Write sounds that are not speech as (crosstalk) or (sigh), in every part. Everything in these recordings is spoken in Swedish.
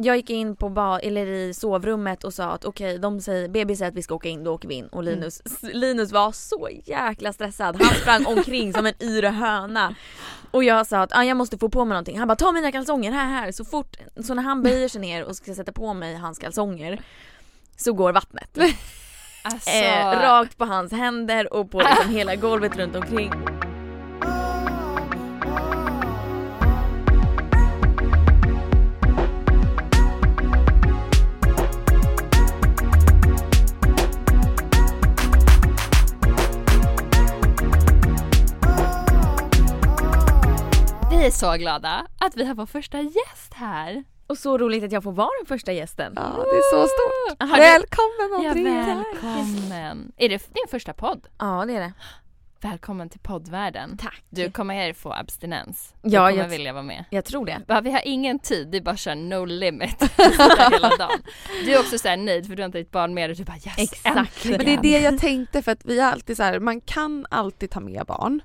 Jag gick in på ba, eller i sovrummet och sa att okej, de säger, BB säger att vi ska åka in, då åker vi in. Och Linus, (laughs) Linus var så jäkla stressad. Han sprang omkring som en yr höna. Och jag sa att ah, jag måste få på mig någonting. Han bara ta mina kalsonger här, här. Så fort, så när han böjer sig ner och ska sätta på mig hans kalsonger så går vattnet. (laughs) Alltså, Eh, rakt på hans händer och på liksom hela golvet runt omkring. Vi är så glada att vi har vår första gäst här. Och så roligt att jag får vara den första gästen. Ja, det är så stort. Aha, det- Välkommen Ja, Andrea! välkommen. Är det din första podd? Ja det är det. Välkommen till poddvärlden. Tack. Du kommer få abstinens. Du Ja, kommer jag- vilja vara med. Jag tror det. Va, Vi har ingen tid, du bara kör no limit (laughs) hela dagen. Du är också så här nöjd för du har inte ditt barn med dig. Du bara yes, Exakt. Men det är det jag tänkte för att vi har alltid så här, man kan alltid ta med barn.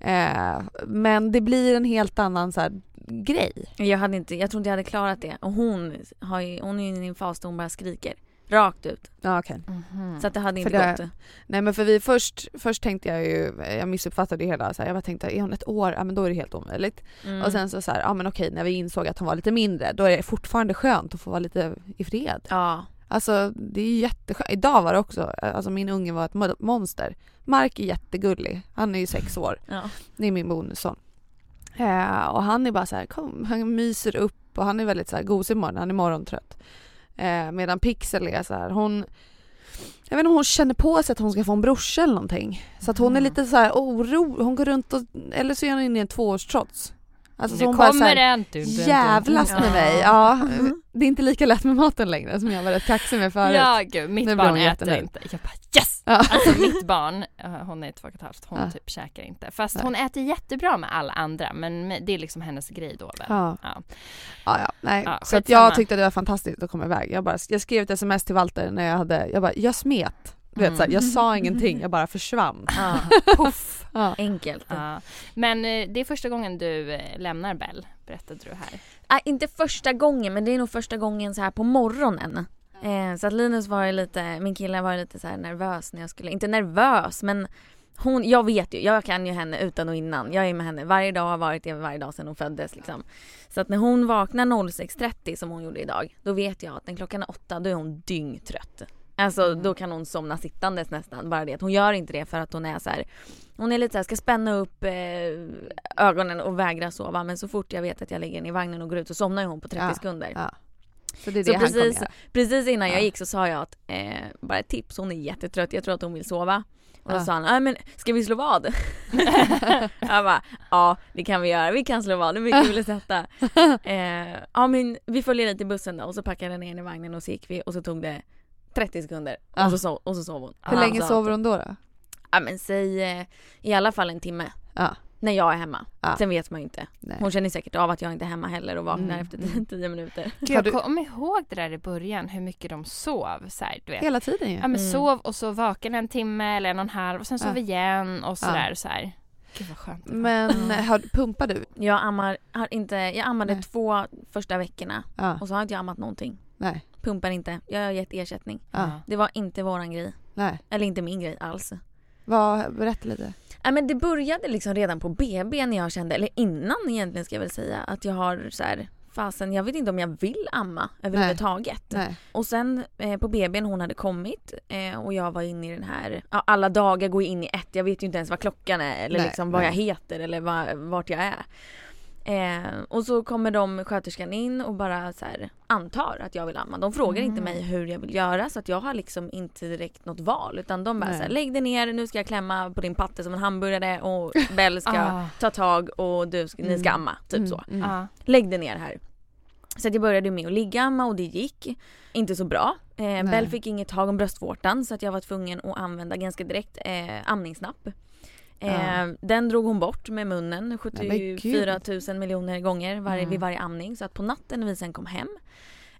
Eh, men det blir en helt annan så här, grej. Jag, hade inte, jag tror inte jag hade klarat det. Och hon, har ju, hon är ju i en fas där hon bara skriker. Rakt ut. Ja, okej. Mhm. Så att det hade inte För det- gått. Nej men för vi först, först tänkte jag ju, jag missuppfattade det hela, så här, jag bara tänkte är hon ett år, ja men då är det helt omöjligt. Mm. Och sen så, så här, ja men okej när vi insåg att hon var lite mindre, då är det fortfarande skönt att få vara lite i fred. Ja. Alltså det är jätteskönt. Idag var det också, alltså min unge var ett mo- monster. Mark är jättegullig, han är ju sex år. ja. Det är min bonusson. Eh, och han är bara så här, kom, han myser upp och han är väldigt så här gosig imorgon, han är morgontrött. Eh, medan Pixel är så här, hon jag vet inte om hon känner på sig att hon ska få en brorsa eller någonting. Så att hon är Mm. lite så här oro, hon går runt och, eller så är hon inne i en tvåårstrots. Alltså så hon bara så kommer här. Du, du, du, du. jävlas med Ja. mig. Ja, (laughs) det är inte lika lätt med maten längre som jag var rätt kaxig med förut. Ja gud, mitt Nu barn äter jättenöjd. inte. Jag bara yes! Ja. Alltså mitt barn, eh, hon är två och ett halvt, hon Ja. typ käkar inte. Fast Nej. hon äter jättebra med alla andra men med- det är liksom hennes grej då väl. Ja. Ja. Ja, ja, nej. Ja, så jag tyckte det var fantastiskt att komma iväg. Jag, bara, jag skrev ett sms till Walter när jag hade, jag bara, jag smet. Du vet, så här, jag sa ingenting, jag bara försvann. (laughs) ja. Puff. Ja. Enkelt. Ja. Men eh, det är första gången du eh, lämnar Bell, berättade du här. Ah, inte första gången men det är nog första gången så här på morgonen. Eh, så att Linus var ju lite, min kille var ju lite så här nervös när jag skulle, inte nervös men hon, jag vet ju, jag kan ju henne utan och innan. Jag är med henne varje dag, har varit det varje dag sedan hon föddes liksom. Så att när hon vaknar 06.30 som hon gjorde idag, då vet jag att när klockan är åtta då är hon dyngtrött. Alltså då kan hon somna sittandes nästan. Bara det att hon gör inte det för att hon är så här. Hon är lite så här, ska spänna upp eh, ögonen och vägra sova men så fort jag vet att jag lägger henne i vagnen och går ut så somnar hon på 30 Ja, sekunder. Ja. Så det är Så det han kommer precis, göra. precis innan jag Ja. gick så sa jag att, eh, bara ett tips, hon är jättetrött, jag tror att hon vill sova. Och då Ja. sa han, nej men ska vi slå vad? (laughs) (laughs) jag bara, ja det kan vi göra, vi kan slå vad, hur mycket vill du sätta? (laughs) eh, ja men vi följer dig till bussen då och så packade jag ner henne i vagnen och så gick vi och så tog det 30 sekunder Ja. och, så sov, och så sov hon. Hur Ja, länge så sover hon då? då? Ja men säg eh, i alla fall en timme. Ja. när jag är hemma. Ja. Sen vet man ju inte. Nej. Hon känner säkert av att jag inte är hemma heller och vaknar Mm. efter Mm. tio minuter. Gud, jag du- kommer ihåg det där i början, hur mycket de sov. Så här, du vet. Hela tiden ju. Ja men Mm. sov och så vaken en timme eller en och en halv och sen sov Ja. igen och Ja. sådär. Så här. Gud vad skönt. Men har, pumpar du? Jag ammar, har inte, jag ammade Nej. två första veckorna Ja. och så har inte jag ammat någonting. Nej. Pumpar inte. Jag har gett ersättning. Ja. Det var inte våran grej. Nej. Eller inte min grej alls. Vad, berätta lite. Nej men det började liksom redan på BB när jag kände, eller innan egentligen ska jag väl säga, att jag har så här, fasen jag vet inte om jag vill amma överhuvudtaget. Nej. Och sen eh, på BB när hon hade kommit eh, och jag var inne i den här, ja, alla dagar går in i ett, jag vet ju inte ens vad klockan är eller Nej, liksom vad nej. jag heter eller va, vart jag är. Eh, och så kommer de sköterskan in och bara så här, antar att jag vill amma. De frågar inte Mm. mig hur jag vill göra så att jag har liksom inte direkt något val utan de bara Nej. så här, lägg dig ner, nu ska jag klämma på din patte som en hamburgare och Bell ska Ah. ta tag och du ska, ni ska Mm. amma. Typ så. Mm. Ja. Lägg dig ner här. Så att jag började med att ligga amma och det gick inte så bra. Eh, Bell fick inget tag om bröstvårtan så att jag var tvungen att använda ganska direkt eh, amningsnapp. Eh, Ja. Den drog hon bort med munnen men 74 gud. 000 miljoner gånger varje, Mm. vid varje amning. Så att på natten när vi sen kom hem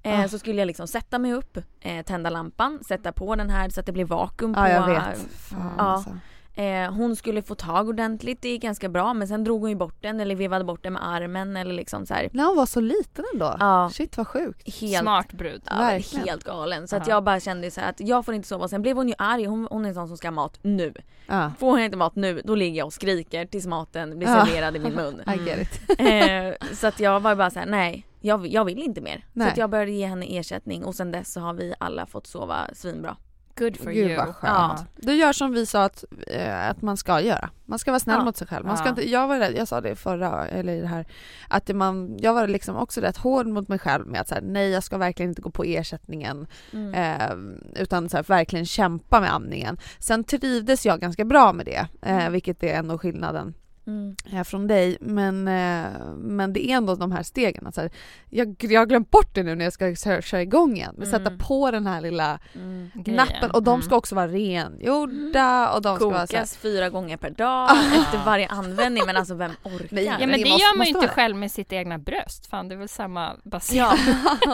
eh, Ah. så skulle jag liksom sätta mig upp, eh, tända lampan, sätta på den här så att det blir vakuum på Ja jag vet. Fan, Ja. alltså. Eh, hon skulle få tag ordentligt, det gick ganska bra men sen drog hon ju bort den eller vevade bort den med armen eller liksom så här. När hon var så liten ändå. Ja. Shit vad sjukt. Helt, Smart brud. ja, Verkligen. helt galen. Så att Ja. jag bara kände så här att jag får inte sova. Sen blev hon ju arg, hon, hon är en sån som ska ha mat nu. Ja. Får hon inte mat nu, då ligger jag och skriker tills maten blir serverad i min mun. (laughs) I get it. eh, så att jag var bara så här: nej. Jag, jag vill inte mer. Nej. Så att jag började ge henne ersättning och sen dess så har vi alla fått sova svinbra. Good for Gud you. vad skönt. Ja. Du gör som vi sa att, eh, att man ska göra. Man ska vara snäll Ja. mot sig själv. Man ska Ja. inte, jag var rädd, jag sa det förra, eller i det här, att det man, jag var liksom också rätt hård mot mig själv med att så här, nej jag ska verkligen inte gå på ersättningen Mm. eh, utan så här, verkligen kämpa med amningen. Sen trivdes jag ganska bra med det, eh, vilket är ändå skillnaden Mm. från dig. Men, eh, men det är ändå de här stegen. Att så här, jag, jag har glömt bort det nu när jag ska köra, köra igång igen. Men sätta Mm. på den här lilla Mm. Nappen och de Mm. ska också vara rengjorda och de ska vara så här, Kokas fyra gånger per dag (laughs) efter varje användning men alltså vem orkar? Nej, Ja Men det det måste- gör man ju inte vara. själv med sitt egna bröst. Fan det är väl samma basil. Ja. (laughs)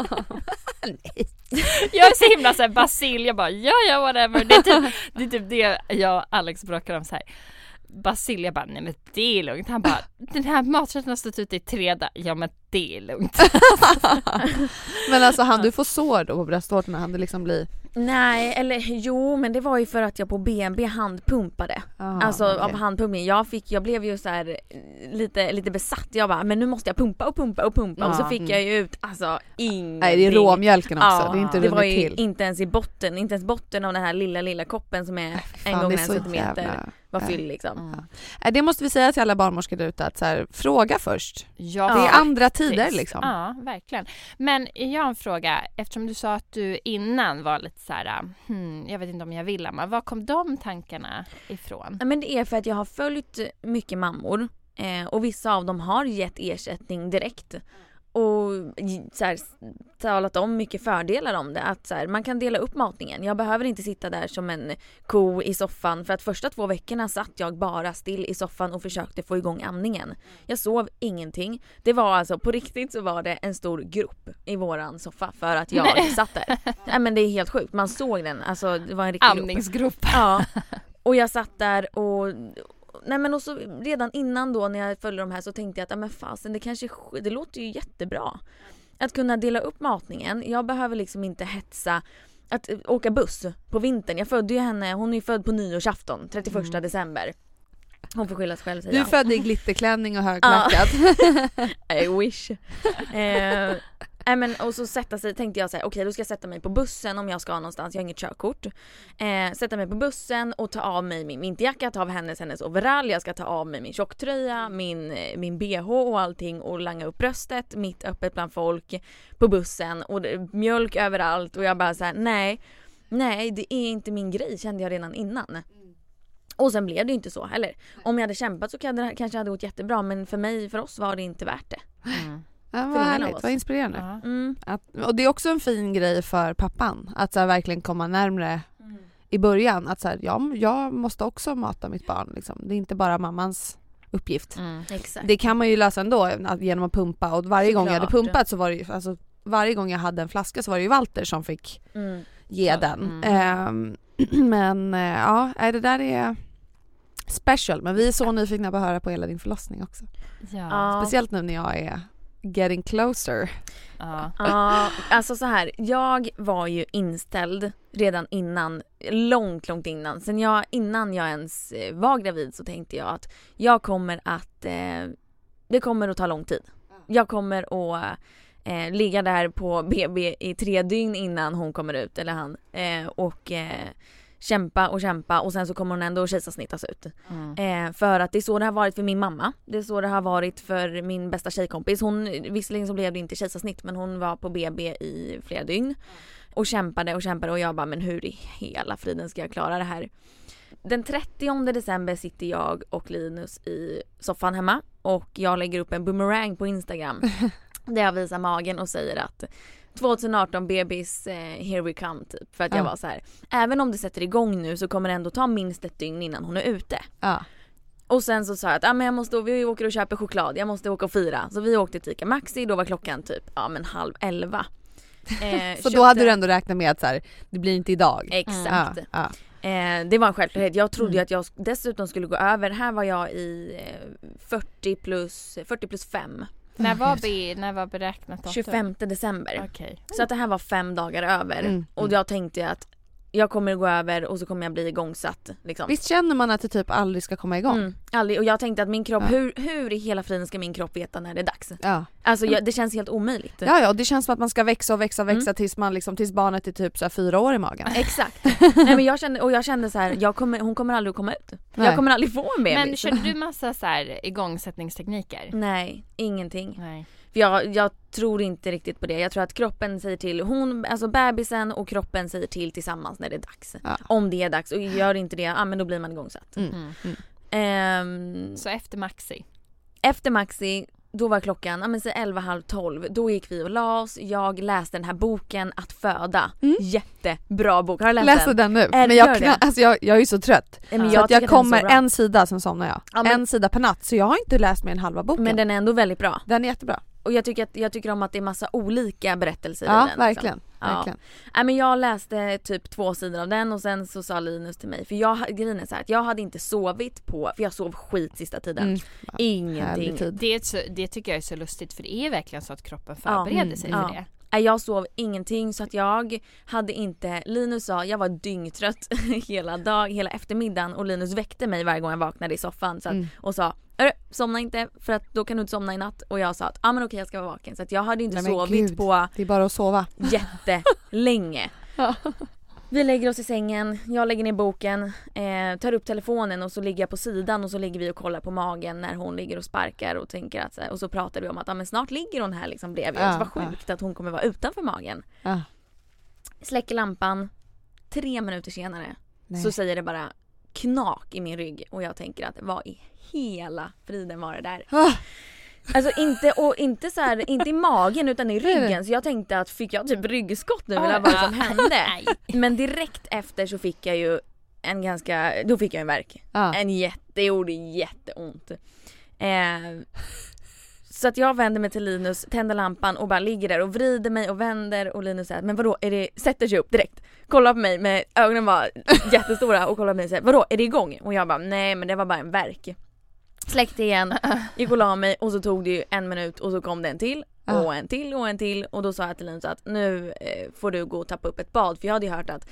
jag är så himla såhär basil, jag bara ja ja whatever. Det är typ det, är typ det jag och Alex bråkar om så här. Basil, jag bara nej men det är lugnt. Han bara den här maträtten har stått ute i tre dagar. Ja men det är lugnt. (laughs) Men alltså han du får sår då på bröstvårtorna, han det liksom bli Nej, eller jo men det var ju för att jag på BNB handpumpade. Aha, alltså okej. av handpumpning. Jag, fick, jag blev ju så här eh, lite, lite besatt. Jag bara, men nu måste jag pumpa och pumpa och pumpa. och så Ja, fick mm. jag ju ut alltså ingenting. Nej det är råmjölken också, Ja, det är inte det var ju till. inte ens i botten, inte ens botten av den här lilla lilla koppen som är en Fan, gång det en är så centimeter jävla- var Nej. fylld liksom. Mm. Det måste vi säga till alla barnmorskor där ute att så här, fråga först. Ja, Det är andra tider liksom. Ja, verkligen. Men jag har en fråga, eftersom du sa att du innan var lite så här, hmm, jag vet inte om jag vill amma. Var kom de tankarna ifrån? Ja, Men det är för att jag har följt mycket mammor eh, och vissa av dem har gett ersättning direkt. Och så här, talat om mycket fördelar om det. Att så här, man kan dela upp matningen. Jag behöver inte sitta där som en ko i soffan. För att första två veckorna satt jag bara still i soffan och försökte få igång amningen. Jag sov ingenting. Det var alltså, på riktigt så var det en stor grop i våran soffa för att jag Nej. satt där. Nej men det är helt sjukt. Man såg den. Alltså det var en riktig grop. Amningsgrop. Ja. Och jag satt där och Nej men och så redan innan då när jag följde de här så tänkte jag att ja, men fasen det kanske sk- det låter ju jättebra. Att kunna dela upp matningen. Jag behöver liksom inte hetsa att eh, åka buss på vintern. Jag födde ju henne, hon är ju född på nyårsafton 31 december. Hon får skylla sig själv säger Du är född i glitterklänning och högklackat. (laughs) I wish. (laughs) Eh, Äh, men, och så sätta sig, tänkte jag så här, okej då ska jag sätta mig på bussen om jag ska någonstans, jag har inget körkort. Eh, sätta mig på bussen och ta av mig min vinterjacka, ta av hennes hennes overall, jag ska ta av mig min tjocktröja, min, eh, min bh och allting och langa upp bröstet mitt öppet bland folk på bussen och det, mjölk överallt och jag bara så här: nej, nej det är inte min grej kände jag redan innan. Och sen blev det ju inte så heller. Om jag hade kämpat så kanske det hade gått jättebra men för mig, för oss var det inte värt det. Mm. Ja, vad härligt, vad inspirerande. Ja. Mm. Att, och det är också en fin grej för pappan, att så här, verkligen komma närmre i början. Att så här, ja, jag måste också mata mitt barn. Liksom. Det är inte bara mammans uppgift. Mm. Exakt. Det kan man ju lösa ändå genom att pumpa och varje gång jag hade Såklart. pumpat så var det ju, alltså varje gång jag hade en flaska så var det ju Walter som fick Mm. ge Ja, den. mm. Ehm, (clears throat) men eh, ja, det där är special. Men vi är så nyfikna på att höra på hela din förlossning också. Ja. Speciellt nu när jag är getting closer. Ja. Ja, alltså så här. Jag var ju inställd redan innan, långt, långt innan. Sen jag, innan jag ens eh, var gravid så tänkte jag att jag kommer att, eh, det kommer att ta lång tid. Jag kommer att eh, ligga där på BB i tre dygn innan hon kommer ut, eller han. Eh, och eh, kämpa och kämpa och sen så kommer hon ändå kejsarsnittas ut. Mm. Eh, för att det är så det har varit för min mamma. Det är så det har varit för min bästa tjejkompis. Hon, visserligen så blev det inte kejsarsnitt men hon var på BB i flera dygn. Och kämpade och kämpade och jag bara men hur i hela friden ska jag klara det här? Den 30 december sitter jag och Linus i soffan hemma och jag lägger upp en boomerang på Instagram. (laughs) där jag visar magen och säger att 2018 bebis eh, here we come typ. För att jag Ja. var så här. även om det sätter igång nu så kommer det ändå ta minst ett dygn innan hon är ute. Ja. Och sen så sa jag att ah, men jag måste, vi åker och köper choklad, jag måste åka och fira. Så vi åkte till Ica Maxi, då var klockan typ ja men halv elva. (laughs) Eh, Så då hade du ändå räknat med att så här, det blir inte idag. Exakt. Ja, ja. Eh, det var en självklarhet. Jag trodde Mm. att jag dessutom skulle gå över. Här var jag i eh, 40 plus, 40 plus 5. När var, be, när var beräknat datum? 25 december. Okej. Så att det här var fem dagar över. Mm, Och jag tänkte att jag kommer gå över och så kommer jag bli igångsatt. Liksom. Visst känner man att det typ aldrig ska komma igång? Mm, aldrig. Och jag tänkte att min kropp, Ja. hur, hur i hela friden ska min kropp veta när det är dags? Ja. Alltså jag, det känns helt omöjligt. Ja, ja, och det känns som att man ska växa och växa och växa Mm. tills, man liksom, tills barnet är typ så här fyra år i magen. (laughs) Exakt. (laughs) Nej men jag kände, och jag kände så här, jag kommer, hon kommer aldrig att komma ut. Nej. Jag kommer aldrig få en bebis. Men körde du (laughs) massa så här igångsättningstekniker? Nej, ingenting. Nej. För jag, jag tror inte riktigt på det. Jag tror att kroppen säger till, hon, alltså bebisen och kroppen säger till tillsammans när det är dags. Ja. Om det är dags och gör inte det, ja men då blir man igångsatt. Mm. Mm. Ehm, Så efter Maxi? efter Maxi, då var klockan, ja men säg 11, halv 12. Då gick vi och la oss. Jag läste den här boken Att föda. Mm. Jättebra bok. Har du läst Läser den? den nu. Är- Men jag, det? kna- alltså jag, jag är ju så trött. Men så jag att jag kommer en sida sen somnar jag. Ja, men- En sida per natt. Så jag har inte läst mer än halva boken. Men den är ändå väldigt bra. Den är jättebra. Och jag tycker, att, jag tycker om att det är massa olika berättelser i Ja, den. liksom. verkligen. Ja. verkligen. Nej men jag läste typ två sidor av den och sen så sa Linus till mig, för jag, grejen är så här, att jag hade inte sovit på, för jag sov skit sista tiden. Mm. Ingenting. Det, det tycker jag är så lustigt för det är verkligen så att kroppen förbereder Mm. sig Ja. för det. Nej, Jag sov ingenting så att jag hade inte, Linus sa, jag var dyngtrött (laughs) hela dag, hela eftermiddagen och Linus väckte mig varje gång jag vaknade i soffan så att, Mm. och sa "Hörru, somna inte för att då kan du inte somna i natt och jag sa att ah, men okej jag ska vara vaken så att jag hade inte Nej, sovit gud. på Det är bara att sova. (laughs) jättelänge. Ja. Vi lägger oss i sängen, jag lägger ner boken, eh, tar upp telefonen och så ligger jag på sidan och så ligger vi och kollar på magen när hon ligger och sparkar och tänker att och så pratar vi om att ah, men snart ligger hon här liksom bredvid oss. Vad sjukt att hon kommer vara utanför magen. Ja. Släcker lampan, tre minuter senare Nej. så säger det bara knak i min rygg och jag tänker att vad i hela friden var det där? Ah. Alltså inte, och inte så här, inte i magen utan i ryggen så jag tänkte att fick jag typ ryggskott nu eller vad var det som hände? Nej. Men direkt efter så fick jag ju en ganska, då fick jag en verk. Ja. En jätte, det gjorde jätteont. Eh, så att jag vänder mig till Linus, tänder lampan och bara ligger där och vrider mig och vänder och Linus säger men vadå är det, sätter sig upp direkt. Kollar på mig med ögonen var (laughs) jättestora och kollar på mig och säger vadå är det igång? Och jag bara nej men det var bara en verk. Släckte igen, (laughs) gick och la mig och så tog det ju en minut och så kom det en till Ja. och en till och en till och då sa jag till Linus att nu eh, får du gå och tappa upp ett bad för jag hade ju hört att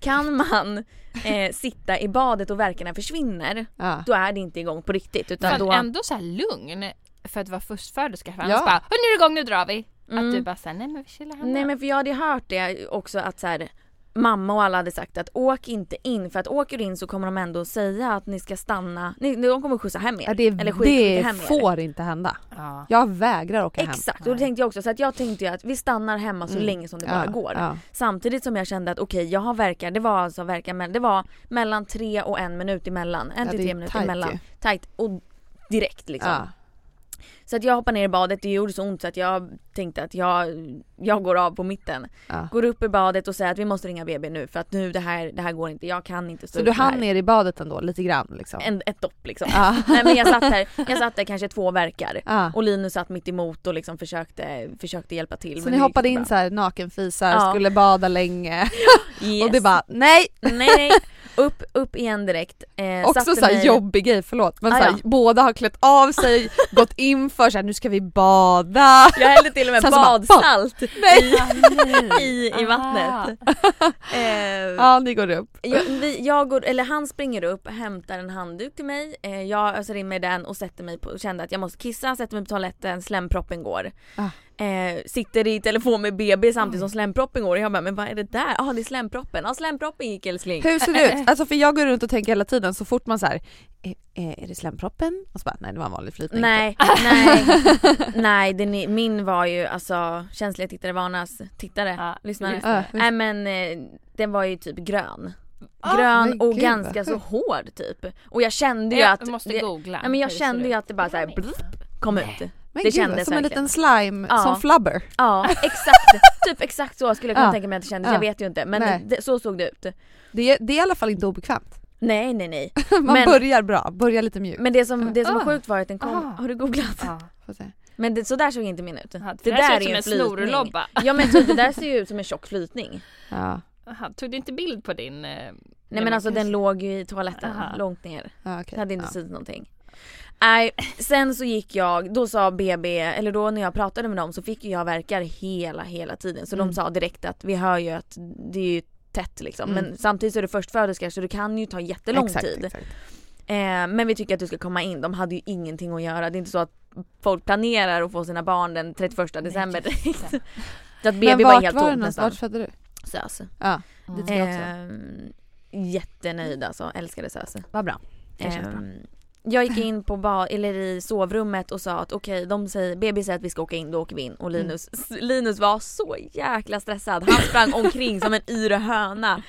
kan man (laughs) eh, sitta i badet och verkarna försvinner Ja. då är det inte igång på riktigt utan Men då ändå så här lugn för att vara förstföderska för annars Ja. bara "Hörru, nu är det igång, nu drar vi. Mm. Att du bara såhär, nej men vi chillar hemma. Nej men för jag hade hört det också att så här, mamma och alla hade sagt att åk inte in för att åker du in så kommer de ändå säga att ni ska stanna, ni, de kommer skjutsa hem er. Ja, det eller det hem er. får inte hända. Ja. Jag vägrar åka hem. Exakt och det tänkte jag också så att jag tänkte ju att vi stannar hemma så Mm. länge som det bara Ja, går. ja. Samtidigt som jag kände att okej jag har verkar, det var alltså verkar men det var mellan tre och en minut emellan. En Ja, till det är tre minuter emellan. Tajt och direkt liksom. Så att jag hoppar ner i badet, det gjorde så ont så att jag tänkte att jag, jag går av på mitten. Ja. Går upp i badet och säger att vi måste ringa BB nu för att nu det här, det här går inte, jag kan inte stå Så ut du hann här. ner i badet ändå lite grann liksom? En, ett dopp liksom. Ja. (laughs) Nej men jag satt här, jag satt där kanske två verkar. Ja. Och Linus satt mitt emot och liksom försökte, försökte hjälpa till. Så ni hoppade in bra. så här nakenfisar, Ja. skulle bada länge (laughs) (laughs) Yes. och det bara nej! Nej nej, upp, upp igen direkt. Eh, Också satte så här mig- jobbig grej, förlåt. Men Ah, så här, ja. båda har klätt av sig, gått in för så här, nu ska vi bada. Jag hällde till och med (laughs) badsalt Nej. (laughs) i, i vattnet. (laughs) Eh, Ja ni går upp. jag, vi, jag går, eller han springer upp, hämtar en handduk till mig, eh, jag öser in mig den och sätter mig på, och kände att jag måste kissa, sätter mig på toaletten, slemproppen går. Ah. Eh, sitter i telefon med BB samtidigt som slemproppen går och jag bara men vad är det där? Ja ah, det är slemproppen, ja slemproppen gick älskling. Hur ser det ut? (laughs) Alltså för jag går runt och tänker hela tiden så fort man så här, är, är det slemproppen? Och så bara, nej det var en vanlig flytning. Nej, (laughs) nej, nej den är, min var ju alltså känsliga tittare varnas tittare, Ja, lyssnare. Ja, Nej men eh, den var ju typ grön. Ah, Grön men och gud, ganska så hård typ. Och jag kände ju Jag att måste det, googla. ja, men jag kände ju att det bara såhär kom ut. Men det gud, kändes som en verkligen. liten slime, Ja. som flubber. Ja (laughs) exakt, typ exakt så skulle jag kunna Ja. tänka mig att det kändes, Ja. jag vet ju inte men det, så såg det ut. Det är, det är i alla fall inte obekvämt. Nej nej nej. (laughs) Man Men- börjar bra, börjar lite mjukt. Men det som, det som var Ah. sjukt var att den kom, Ah. har du googlat? Ja. Får se. Men det, så där såg inte min ut. Aha, Det där där ser ut som en en snorlobba. Ja men typ det där ser ju ut som en tjock flytning. Ja. Aha, tog du inte bild på din? eh, Nej men alltså kanske- den låg ju i toaletten, Aha. långt ner. Ja, okej. Det hade inte ja. synts någonting. Nej, sen så gick jag, då sa BB, eller då när jag pratade med dem så fick jag verkar hela, hela tiden. Så Mm. de sa direkt att vi hör ju att det är ju tätt liksom. Mm. Men samtidigt så är det förstföderska så det kan ju ta jättelång exakt, tid. Exakt. Eh, men vi tycker att du ska komma in, de hade ju ingenting att göra. Det är inte så att folk planerar att få sina barn den 31 december direkt. (laughs) Så att BB Men var helt det någonstans? nästan. Vart födde du? Sös. Ja, Mm. dit ska jag också. Ehm, jättenöjd alltså, älskade Sös. Vad bra. Det känns bra. Jag gick in på ba- eller i sovrummet och sa att okej, de säger, BB säger att vi ska åka in, då åker vi in. Och Linus, Linus var så jäkla stressad. Han sprang omkring som en yr höna.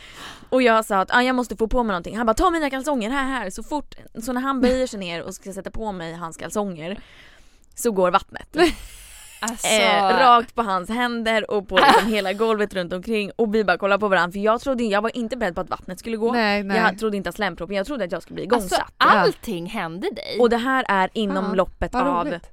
Och jag sa att ah, jag måste få på mig någonting. Han bara ta mina kalsonger här, här. Så fort, så när han böjer sig ner och ska sätta på mig hans kalsonger så går vattnet. Alltså, Eh, rakt på hans händer och på liksom hela golvet runt omkring och vi bara kollade på varandra för jag trodde, jag var inte beredd på att vattnet skulle gå. Nej, nej. Jag trodde inte att slemproppen, jag trodde att jag skulle bli alltså igångsatt. allting hände dig. Och det här är inom Ja, loppet av roligt.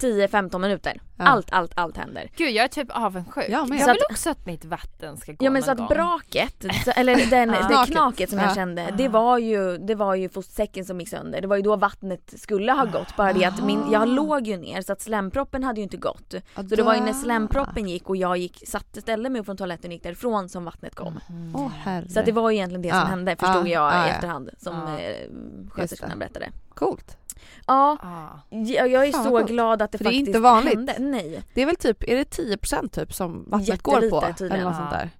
10-15 minuter. Ja. Allt, allt, allt händer. Gud jag är typ avundsjuk. Jag med. jag vill att- också att mitt vatten ska gå Ja men så att gång. braket, eller den, Ja. det Knaket. som Ja. jag kände, det var ju, det var ju fostersäcken som gick sönder. Det var ju då vattnet skulle ha gått. Bara det att min, jag låg ju ner så att slemproppen hade ju inte gått. Ja, Så det var ju när slemproppen gick och jag gick, satte, ställde mig upp från toaletten och gick därifrån som vattnet kom. Åh herre. Så att det var ju egentligen det som Ja. hände förstod Ja. jag Ja, i ja. efterhand som Ja. eh, sköterskorna berättade. Coolt. Ja, Ah. jag jag är Fan, så glad att det För det är faktiskt inte vanligt. hände. Nej. Det är väl typ, är det 10% typ som vattnet går Jättelite på? tydligen. Eller något sånt där.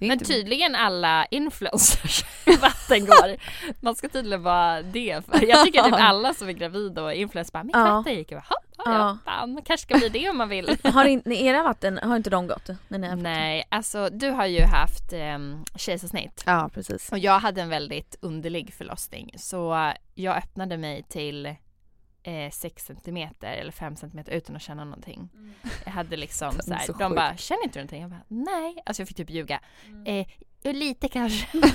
Men inte- tydligen alla influencers (laughs) vatten går. Man ska tydligen vara det. Jag tycker typ (laughs) alla som är gravida och influencers bara, mitt Ja. vatten gick. Jag bara, ja, fan, man kanske ska bli det om man vill. (laughs) Har inte, era vatten, har inte de gått? När Nej, alltså du har ju haft um, kejsarsnitt. Ja precis. Och jag hade en väldigt underlig förlossning. Så jag öppnade mig till eh, 6 centimeter eller 5 centimeter utan att känna någonting. Jag hade liksom (laughs) så här, så de bara känner inte du någonting? Jag bara nej. Alltså jag fick typ ljuga. Eh, jo, lite kanske. (laughs)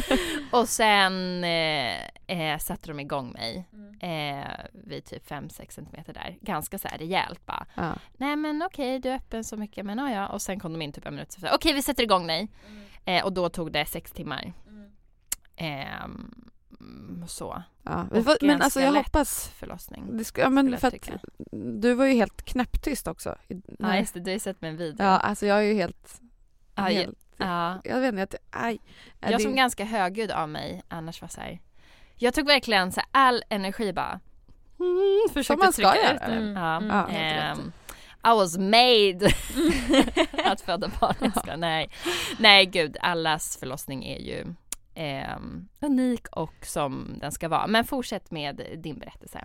(laughs) och sen eh, eh, satte de igång mig eh, vid typ 5-6 centimeter där. Ganska så här rejält bara. Ja. Nej men okej du är öppen så mycket men ja ja. Och sen kom de in typ en minut efter. Okej vi sätter igång dig. Eh, och då tog det sex timmar. Mm, så. Ja. Vi Och får, men alltså jag lätt hoppas förlossning. det ska, ja, men för att du var ju helt knäpptyst också. Ja just det, du har ju sett min video. ja alltså jag är ju helt, Ja, jag, helt ja. jag vet inte, aj. Jag det- som ganska högljudd av mig annars var så här. Jag tog verkligen så här, all energi bara. Mm, försökte man ska trycka ut det. Mm, Ja. mm, Ja. Ehm, I was made (laughs) (laughs) att föda barn. Ska, nej. nej gud, allas förlossning är ju ehm, unik och som den ska vara. Men fortsätt med din berättelse.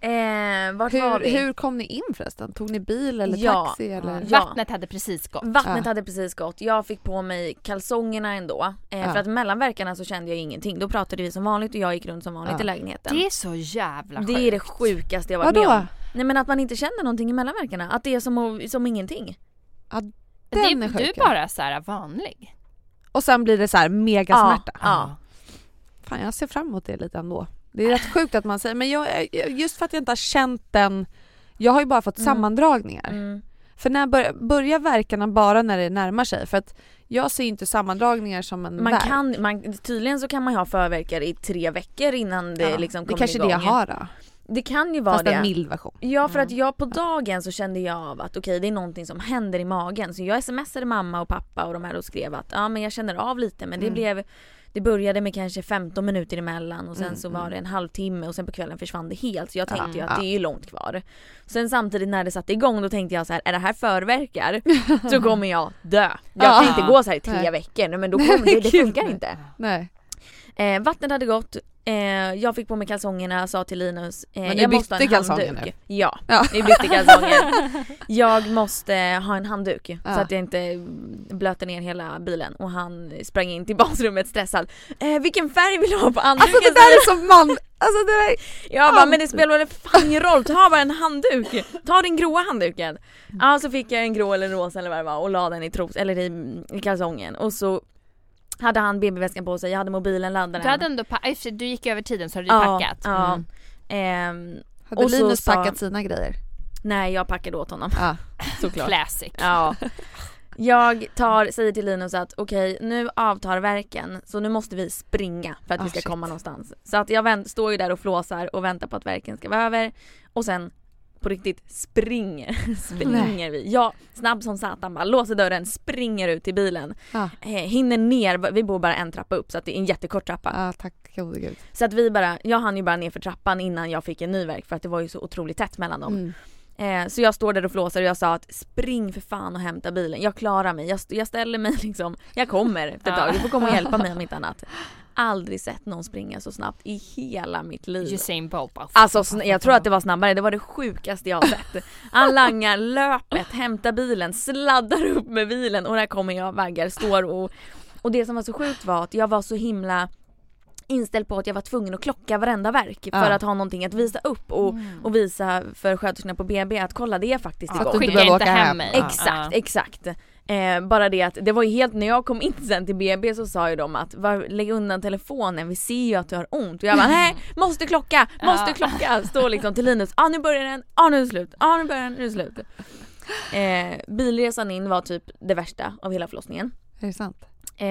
Eh, vart var hur, vi? hur kom ni in förresten? Tog ni bil eller Ja. taxi? Eller? Ja. Vattnet hade precis gått. Vattnet Ja. hade precis gått. Jag fick på mig kalsongerna ändå. Eh, Ja. För att mellan verkarna så kände jag ingenting. Då pratade vi som vanligt och jag gick runt som vanligt Ja. i lägenheten. Det är så jävla Det är det sjukt. sjukaste jag varit med Vadå? om. Nej men att man inte känner någonting i mellanverkarna. Att det är som, som ingenting. Den det, är du är sjuk. bara så här vanlig. Och sen blir det så här megasmärta. Ja. Fan jag ser fram emot det lite ändå. Det är rätt sjukt att man säger, men jag, just för att jag inte har känt den, jag har ju bara fått Mm. sammandragningar. Mm. För när bör, börjar verkarna bara när det närmar sig? För att jag ser inte sammandragningar som en Man kan, man, tydligen så kan man ha förverkar i tre veckor innan det Ja, liksom det kommer kanske igång. det jag har då. Det kan ju vara Fast det. en mild version. Ja för att jag på dagen så kände jag av att okej det är någonting som händer i magen. Så jag smsade mamma och pappa och de här och skrev att ja men jag känner av lite men det Mm. blev Det började med kanske 15 minuter emellan och sen Mm, så var mm. det en halvtimme och sen på kvällen försvann det helt. Så jag tänkte ju Ja. att det är ju långt kvar. Sen samtidigt när det satte igång då tänkte jag så här: är det här förverkar (laughs) så kommer jag dö. Jag Ja. kan inte gå så här i tre veckor, Nej, men då kommer det, det (laughs) funkar inte. Nej. Eh, vattnet hade gått, eh, jag fick på mig kalsongerna, sa till Linus eh, Men jag måste ha en handduk. Ja, Ja. vi bytte kalsonger. (laughs) Jag måste ha en handduk så Ja. att jag inte blöter ner hela bilen och han sprang in till basrummet stressad. Eh, vilken färg vill du ha på handduken? Alltså det där är som man, alltså det där Jag bara, men det spelar väl fan ingen roll, ta bara en handduk. Ta den gråa handduken. Ja så fick jag en grå eller en rosa eller vad det var och la den i tros, eller i, i kalsongen och så hade han BB-väskan på sig, jag hade mobilen laddad. Du hade ändå pa- du gick över tiden så hade du Ja, packat. ja. Mm. Ehm, Hade Och så Linus sa- packat sina grejer? nej jag packade åt honom Ja. (laughs) såklart. Classic. Ja. (laughs) Jag tar, säger till Linus att okej nu avtar verken så nu måste vi springa för att Ah, vi ska shit. komma någonstans. Så att jag vänt, står ju där och flåsar och väntar på att verken ska vara över och sen på riktigt springer, (laughs) springer vi. Jag snabb som satan bara låser dörren, springer ut till bilen. Ja. Eh, hinner ner, vi bor bara en trappa upp så att det är en jättekort trappa. Ja tack gode gud. Så att vi bara, jag hann ju bara ner för trappan innan jag fick en ny verk för att det var ju så otroligt tätt mellan dem. Mm. Eh, så jag står där och flåsar och jag sa att spring för fan och hämta bilen. Jag klarar mig. Jag, jag ställer mig (laughs) liksom. Jag kommer efter ett tag. Du får komma och hjälpa mig om (laughs) inte annat. Aldrig sett någon springa så snabbt i hela mitt liv. Usain Bolt bara. Alltså jag tror att det var snabbare, det var det sjukaste jag har sett. (laughs) Han langar löpet, hämtar bilen, sladdar upp med bilen och där kommer jag vaggar, står och och det som var så sjukt var att jag var så himla inställd på att jag var tvungen att klocka varenda verk för Ja. att ha någonting att visa upp och, och visa för sköterskorna på BB att kolla det är faktiskt att igång. du inte Skicka behöver åka hem hem. mig. Ja. Exakt, exakt. Eh, bara det att det var ju helt, när jag kom in sen till BB så sa ju de att var, lägg undan telefonen, vi ser ju att du har ont. Och jag bara nej, (laughs) måste klocka, måste Ja. klocka. Står liksom till Linus, ah, nu börjar den, ah, nu är det slut, ah, nu börjar den, nu är det slut. Eh, bilresan in var typ det värsta av hela förlossningen. Är det sant? Eh,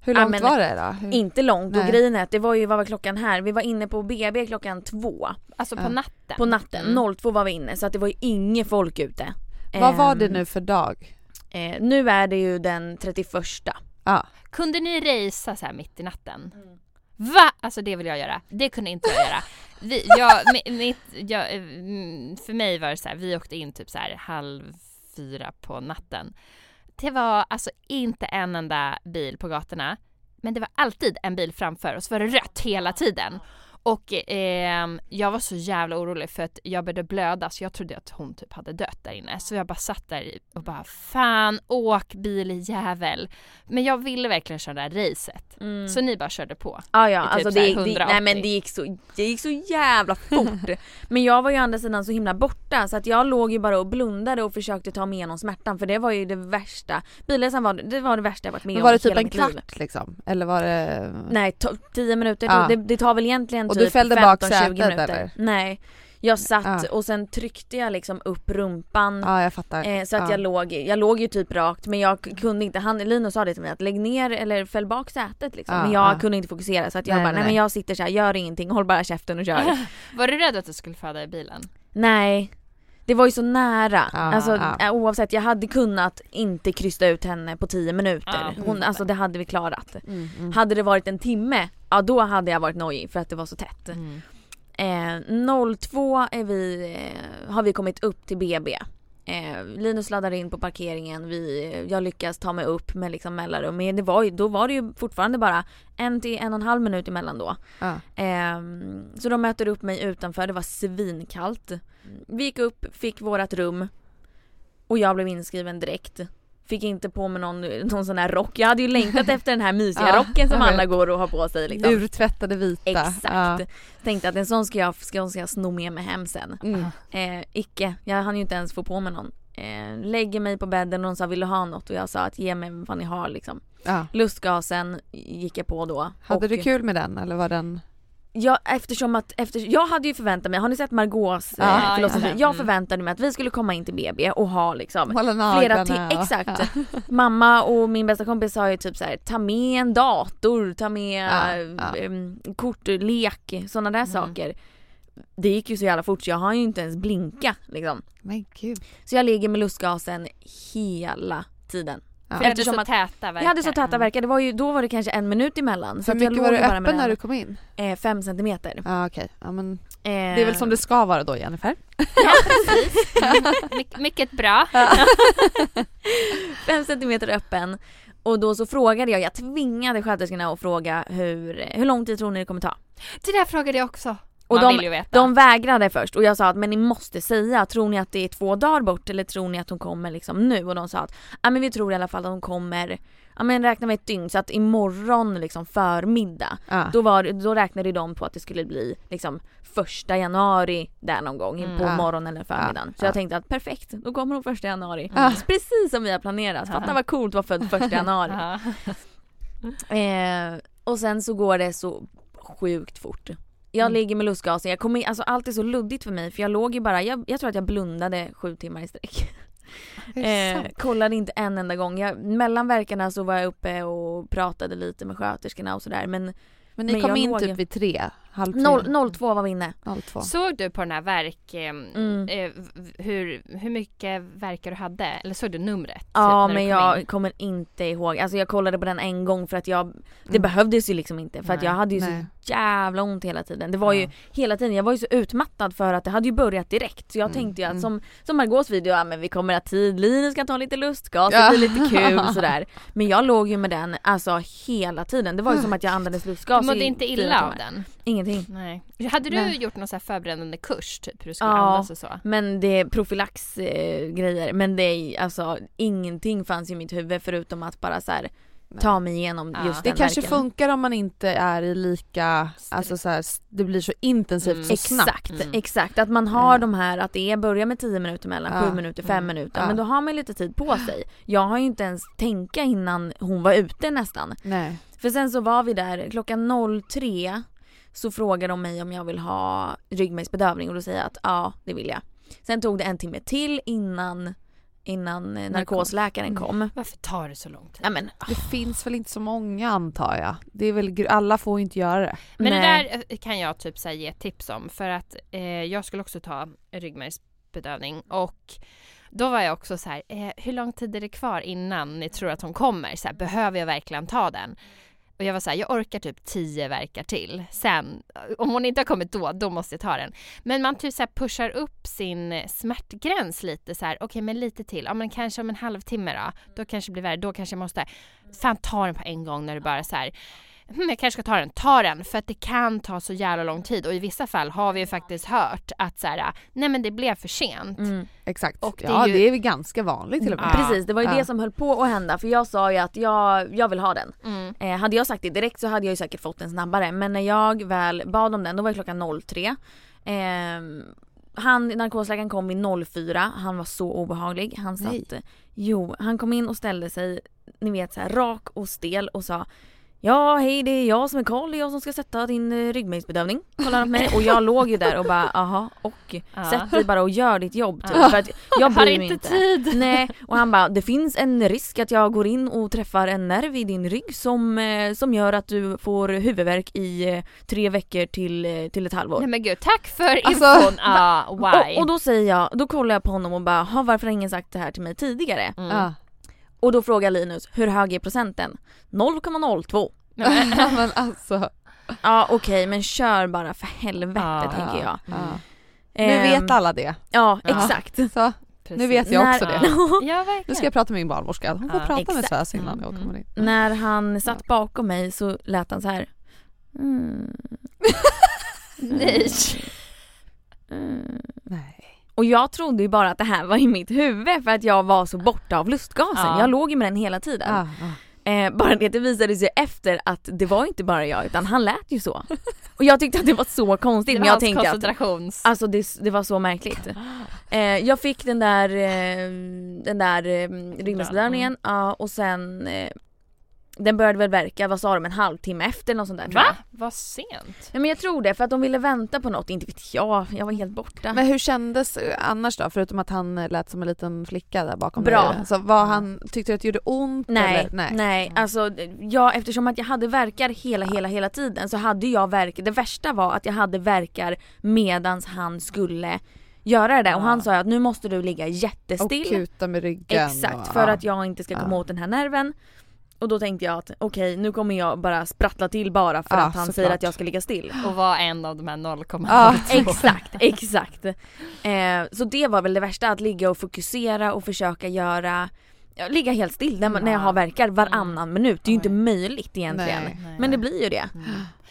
Hur långt men- var det då? Hur... inte långt och Nej. grejen är att det var ju, vad var klockan här? Vi var inne på BB klockan två Alltså på Ja. natten. på natten, Mm. 02 var vi inne så att det var ju inget folk ute. Vad var det Ehm, nu för dag? Eh, nu är det ju den 31 Ja. Kunde ni racea så här mitt i natten? Va? Alltså det vill jag göra. Det kunde inte jag göra. Vi, jag, (laughs) mi- mitt, jag, mm, för mig var det så här, vi åkte in typ så här halv fyra på natten. Det var alltså inte en enda bil på gatorna. Men det var alltid en bil framför och så var det rött hela tiden. Och ehm, jag var så jävla orolig för att jag började blöda så jag trodde att hon typ hade dött där inne. Så jag bara satt där och bara fan åk biljävel. Men jag ville verkligen köra det här racet. Mm. Så ni bara körde på. Ja ja, typ alltså det, det, 180. nej men det gick, så, det gick så jävla fort. (laughs) men jag var ju å andra sidan så himla borta så att jag låg ju bara och blundade och försökte ta mig igenom smärtan för det var ju det värsta. Bilresan var, det var det värsta jag varit med Men om var det typ en kvart liksom? Eller var det... Nej, 10 minuter. Ja. Det, det tar väl egentligen Och typ du fällde bak 15-20 sätet, minuter. eller? Nej. Jag satt Ja. och sen tryckte jag liksom upp rumpan. Ja jag fattar. Eh, så att ja. jag låg, jag låg ju typ rakt men jag kunde inte, han, Linus sa det till mig att lägg ner eller fäll bak sätet liksom. Ja, men jag ja. kunde inte fokusera så att jag Nej, bara, nej, nej, men jag sitter så här, gör ingenting, håll bara käften och kör. (laughs) Var du rädd att du skulle föda i bilen? nej. Det var ju så nära. Ja, alltså ja. eh, oavsett, jag hade kunnat inte krysta ut henne på 10 minuter. Ja, Hon, alltså det hade vi klarat. Mm, mm. Hade det varit en timme, ja då hade jag varit nojig för att det var så tätt. Mm. Eh, 02 är vi, eh, har vi kommit upp till BB. Eh, Linus laddar in på parkeringen, vi, jag lyckas ta mig upp med liksom mellanrum. Men det var ju, då var det ju fortfarande bara en till en och en halv minut emellan då. Ja. Eh, så de möter upp mig utanför, det var svinkallt. Vi gick upp, fick vårat rum och jag blev inskriven direkt. Fick inte på mig någon, någon sån här rock. Jag hade ju längtat efter den här mysiga (laughs) Ja, rocken som alla går och har på sig liksom. Urtvättade vita. Exakt. Ja. Tänkte att en sån ska jag, ska, ska jag sno med mig hem sen. Mm. Eh, icke, jag hann ju inte ens få på mig någon. Eh, lägger mig på bädden och hon sa vill du ha något? Och jag sa att ge mig vad ni har liksom. Ja. Lustgasen gick jag på då. Hade och, du kul med den eller var den? Ja eftersom att, efter, jag hade ju förväntat mig, har ni sett Margaux eh, Ja, förlossningsfilm? ja. Jag Mm. förväntade mig att vi skulle komma in till BB och ha liksom Hålla flera till, exakt. Ja. (laughs) Mamma och min bästa kompis sa ju typ så här: ta med en dator, ta med Ja, ja, ja. Um, kortlek, sådana där Mm. saker. Det gick ju så jävla fort så jag har ju inte ens blinka liksom. Men gud. Så jag ligger med lustgasen hela tiden. Ja. För jag hade Eftersom så att- täta verkar. Jag hade så täta Mm. verkar, det var ju, då var det kanske en minut emellan. Så Hur mycket var du öppen när du kom in? eh, Fem centimeter. Ja okej, ja, men Eh, det är väl som det ska vara då Jennifer? (laughs) Ja precis. (laughs) My- mycket bra. (laughs) Fem centimeter öppen. Och då så frågade jag, jag tvingade sköterskorna att fråga hur, hur lång tid tror ni det kommer ta? Det där frågade jag också. Och Man de, vill ju veta. de vägrade först och jag sa att men ni måste säga, tror ni att det är två dagar bort eller tror ni att hon kommer liksom nu? Och de sa att ja men vi tror i alla fall att hon kommer, ja men räkna med ett dygn så att imorgon liksom förmiddag. Ja. Då, var, då räknade de på att det skulle bli liksom första januari där någon gång Mm. på Ja. morgonen eller förmiddagen. Så Ja. jag tänkte att perfekt, då kommer hon första januari. Ja. Precis som vi har planerat. Fatta vad coolt att vara född första (laughs) januari. Ja. Eh, och sen så går det så sjukt fort. Jag Mm. ligger med lustgasen, jag kommer, alltså allt är så luddigt för mig för jag låg ju bara, jag, jag tror att jag blundade sju timmar i sträck. (laughs) Eh, kollade inte en enda gång. Jag, mellan verkarna så var jag uppe och pratade lite med sköterskorna och sådär men Men ni men kom in låg- typ vid tre, halv tre? noll- 02 var vi inne. 02. Såg du på den här verk, eh, Mm. eh, hur, hur mycket verkar du hade? Eller såg du numret? Ja du men kom jag in? kommer inte ihåg, alltså jag kollade på den en gång för att jag, det Mm. behövdes ju liksom inte för att Nej. jag hade ju Nej. så jävla ont hela tiden. Det var ju Ja. hela tiden, jag var ju så utmattad för att det hade ju börjat direkt. Så jag Mm, tänkte ju att mm. som, som Margaux video, ja men vi kommer ha tid, Linus ska ta lite lustgas, Ja. det blir lite kul (laughs) sådär. Men jag låg ju med den alltså hela tiden, det var ju som att jag andades lustgas Du mådde inte illa av timmar. den? Ingenting. Nej. Hade du Nej. gjort någon så här förberedande kurs typ hur du skulle Ja. andas och så? Men det är profylax eh, grejer, men det är alltså ingenting fanns i mitt huvud förutom att bara så här ta mig igenom Ja. just Det den kanske verken. funkar om man inte är i lika, alltså så här, det blir så intensivt Mm. så snabbt. Exakt, Mm. exakt. Att man har Ja. de här, att det är börja med 10 minuter mellan, Ja. 7 minuter, 5 Mm. minuter. Ja. Men då har man lite tid på sig. Jag har ju inte ens tänka innan hon var ute nästan. Nej. För sen så var vi där, klockan 03 så frågade de mig om jag vill ha ryggmärgsbedövning och då säger jag att ja, det vill jag. Sen tog det en timme till innan, innan eh, narkosläkaren Mm. kom. Varför tar det så lång tid? Ja men, Det finns väl inte så många antar jag. Det är väl, alla får ju inte göra det. Men det nej. där eh, kan jag typ så här ge tips om för att eh, jag skulle också ta ryggmärgsbedövning och då var jag också så här, eh, hur lång tid är det kvar innan ni tror att hon kommer? Så här, behöver jag verkligen ta den? Och jag var så här, jag orkar typ tio verkar till. Sen, om hon inte har kommit då, då måste jag ta den. Men man typ så här pushar upp sin smärtgräns lite så här, okej men lite till, ja men kanske om en halvtimme då, då kanske det blir värre, då kanske jag måste, fan ta den på en gång när du bara så här, hmm, jag kanske ska ta den, ta den för att det kan ta så jävla lång tid och i vissa fall har vi ju faktiskt hört att så här, nej men det blev för sent. mm. Exakt. Och det är ja ju- det är väl ganska vanligt till och med. Ja. Precis, det var ju Ja. det som höll på att hända för jag sa ju att jag, jag vill ha den. Mm. Eh, hade jag sagt det direkt så hade jag ju säkert fått den snabbare men när jag väl bad om den då var det klockan 03. Eh, han, narkosläkaren kom vid 04, han var så obehaglig. Han Nej. satt, jo, han kom in och ställde sig, ni vet så här rak och stel och sa Ja hej det är jag som är Karl, det är jag som ska sätta din eh, ryggmärgsbedövning. Kollar han på mig och jag låg ju där och bara aha och Ja. sätt dig bara och gör ditt jobb typ. Ja. För att jag (laughs) har bryr mig inte tid. (laughs) Nej, och han bara det finns en risk att jag går in och träffar en nerv i din rygg som, eh, som gör att du får huvudvärk i eh, tre veckor till, till ett halvår. Nej men gud, tack för Alltså, infon! Ah, why? och, och då säger jag, då kollar jag på honom och bara "Ha, varför har ingen sagt det här till mig tidigare? Mm. Ja. Och då frågar Linus, hur hög är procenten? 0,02. (laughs) Nej, men- Ja, men alltså. Ja okej men kör bara för helvete Ja. tänker jag. Ja. Ehm, Nu vet alla det. Ja Ja. exakt. Så, Precis. nu vet jag När- också det. (laughs) Ja. Nu ska jag prata med min barnmorska. Hon får Ja, prata med exakt. SÖS innan jag Mm. kommer in. När han satt bakom mig så lät han så här. Mm, Nej. (laughs) mm. Nej. Och jag trodde ju bara att det här var i mitt huvud för att jag var så borta av lustgasen. Ja. Jag låg ju med den hela tiden. Ah, ah. Eh, bara det att det visade sig efter att det var inte bara jag utan han lät ju så. Och jag tyckte att det var så konstigt Det var men jag tänkte att koncentrations... Alltså det, det var så märkligt. Eh, jag fick den där, eh, den där eh, ryggmärgsbedövningen ja, och sen eh, den började väl verka, vad sa de, en halvtimme efter något sånt där. Va? Vad sent? Ja, men jag tror det för att de ville vänta på något, inte vet jag, jag var helt borta. Men hur kändes eh, annars då? Förutom att han eh, lät som en liten flicka där bakom Bra. dig. Så var han, tyckte du att det gjorde ont? Nej, eller? nej, nej. alltså ja, eftersom att jag hade verkar hela, hela, hela tiden så hade jag verk, det värsta var att jag hade verkar medans han skulle göra det där och han sa att nu måste du ligga Och jättestill. kuta med ryggen. Exakt, och, för ja. att jag inte ska komma Ja. åt den här nerven. Och då tänkte jag att okej nu kommer jag bara sprattla till bara för Ja, att han säger såklart. att jag ska ligga still. Och var en av de här 0,02. Ja, exakt, exakt. Eh, så det var väl det värsta, att ligga och fokusera och försöka göra ja, Ligga helt still när, man- när jag har verkar varannan minut. Det är ju inte möjligt egentligen. Nej. Nej. Men det blir ju det.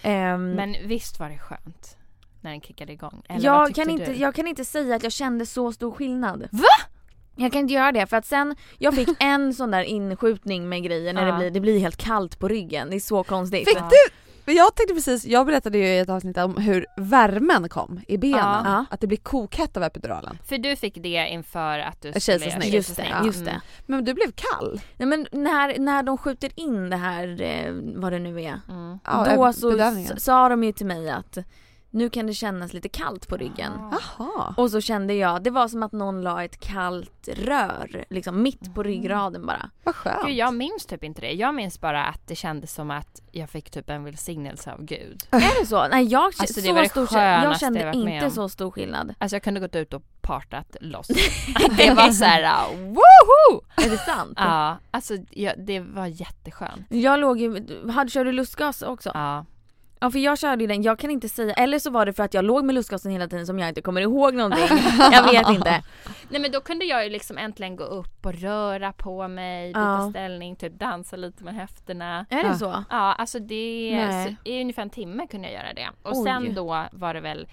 Ehm, Men visst var det skönt när den kickade igång? Eller jag, kan inte, du? jag kan inte säga att jag kände så stor skillnad. Va? Jag kan inte göra det för att sen, jag fick (laughs) en sån där inskjutning med grejer när det blir, det blir helt kallt på ryggen. Det är så konstigt. Fick du? Men jag tänkte precis, jag berättade ju i ett avsnitt om hur värmen kom i benen. Ja. Att det blir kokhett av epiduralen. För du fick det inför att du kejsarsnitt. Just det, just Mm. det. Men du blev kall. Nej men när, när de skjuter in det här, eh, vad det nu är. Mm. Då så sa de ju till mig att nu kan det kännas lite kallt på ryggen. Jaha. Och så kände jag, det var som att någon la ett kallt rör liksom mitt på ryggraden bara. Vad skönt. Gud, jag minns typ inte det. Jag minns bara att det kändes som att jag fick typ en välsignelse av Gud. (laughs) Är det så? Nej jag, Alltså, det så var det stor, jag kände jag inte så stor skillnad. Alltså jag kunde gått ut och partat loss. (laughs) det var såhär uh, (laughs) woho! Är det sant? Ja, alltså ja, det var jätteskönt. Jag låg ju, hade, körde du lustgas också? Ja. Ja för jag körde ju den, jag kan inte säga, eller så var det för att jag låg med lustgasen hela tiden som jag inte kommer ihåg någonting. (laughs) jag vet inte. Nej men då kunde jag ju liksom äntligen gå upp och röra på mig, byta Ja. ställning, typ dansa lite med höfterna. Är det Ja. så? Ja, alltså det, så, i ungefär en timme kunde jag göra det. Och Oj. sen då var det väl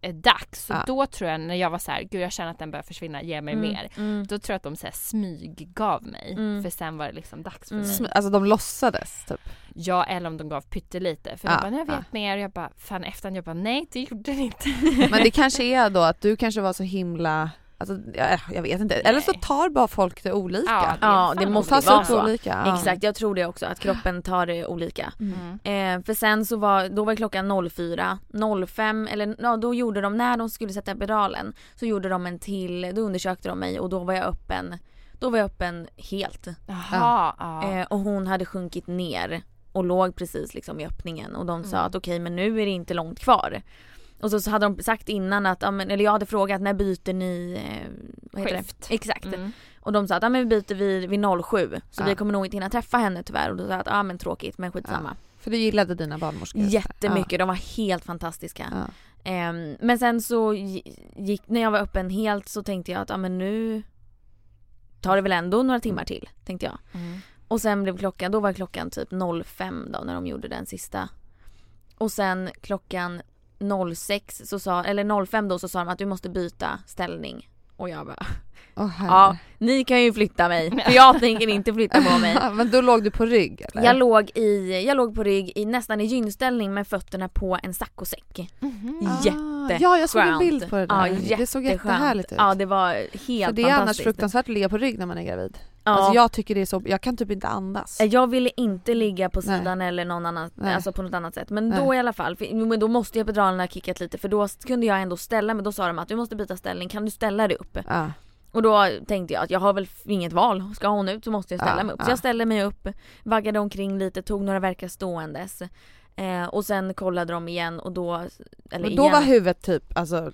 eh, dags. Så Ja. då tror jag när jag var så här, gud jag känner att den börjar försvinna, ge mig mer. Mm. Då tror jag att de så här smyggav mig. Mm. För sen var det liksom dags för Mm. mig. Alltså de låtsades typ. Ja eller om de gav pyttelite. För Ja, de bara, nu jag vet ja. mer. Och jag bara, fan efter jag bara, nej det gjorde det inte. Men det kanske är då att du kanske var så himla, alltså jag, jag vet inte. Eller så Nej. tar bara folk det olika. Ja, Ja, det måste Tas vara upp så. olika. Ja. Exakt, jag tror det också att kroppen tar det olika. Mm. Eh, för sen så var, då var klockan 04, 05 eller ja, då gjorde de, när de skulle sätta epiduralen så gjorde de en till, då undersökte de mig och då var jag öppen, då var jag öppen helt. Jaha, ja. Eh, och hon hade sjunkit ner och låg precis liksom i öppningen och de sa Mm. att okej men nu är det inte långt kvar. Och så, så hade de sagt innan att, ja, eller jag hade frågat när byter ni eh, vad heter Skift. det? Exakt. Mm. Och de sa att ja, men vi byter vid, vid 07 så Ja. vi kommer nog inte hinna träffa henne tyvärr och då sa jag att ja men tråkigt men skitsamma. För du gillade dina barnmorskor? Jättemycket, de var helt fantastiska. Ja. Ehm, men sen så gi- gick, när jag var öppen helt så tänkte jag att ja men nu tar det väl ändå några timmar till tänkte jag. Mm. Och sen blev klockan, då var klockan typ 05 då när de gjorde den sista. Och sen klockan 06 så sa, eller 05 då så sa de att du måste byta ställning. Och jag bara, Åh, herre. ja ni kan ju flytta mig (laughs) för jag tänker inte flytta på mig. (laughs) Men då låg du på rygg eller? Jag låg, i, jag låg på rygg i nästan i gynställning med fötterna på en saccosäck. Mhm. Ah, Ja jag såg en bild på det där. Ja, det såg jätteskönt. jättehärligt ut. Ja det var helt För det är annars fantastiskt. fruktansvärt att ligga på rygg när man är gravid. Ja. Alltså jag tycker det är så, jag kan typ inte andas. Jag ville inte ligga på Nej. sidan eller någon annan, Nej. alltså på något annat sätt. Men Nej. då i alla fall, för, men då måste jag epiduralerna ha kickat lite för då kunde jag ändå ställa mig. Då sa de att du måste byta ställning, kan du ställa dig upp? Ja. Och då tänkte jag att jag har väl inget val, ska hon ut så måste jag ställa Ja, mig upp. Så jag ställde mig upp, vaggade omkring lite, tog några verkar ståendes. Eh, och sen kollade de igen och då, eller Men då igen, var huvudet typ, alltså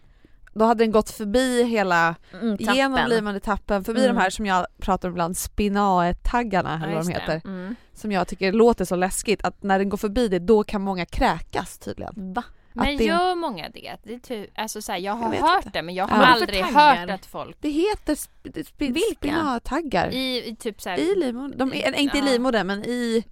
då hade den gått förbi hela, mm, tappen. tappen, förbi Mm. de här som jag pratar om ibland, spinaetaggarna eller vad de heter. Mm. Som jag tycker låter så läskigt, att när den går förbi det då kan många kräkas tydligen. Va? Men det- gör många det? det är ty- alltså så här, jag har Jag hört inte. det men jag Ja. har för aldrig hört att folk Det heter sp- sp- Vilka? spinattaggar. I, i, i typ så här, livmodern, de är, nej, inte i Ja. livmodern men i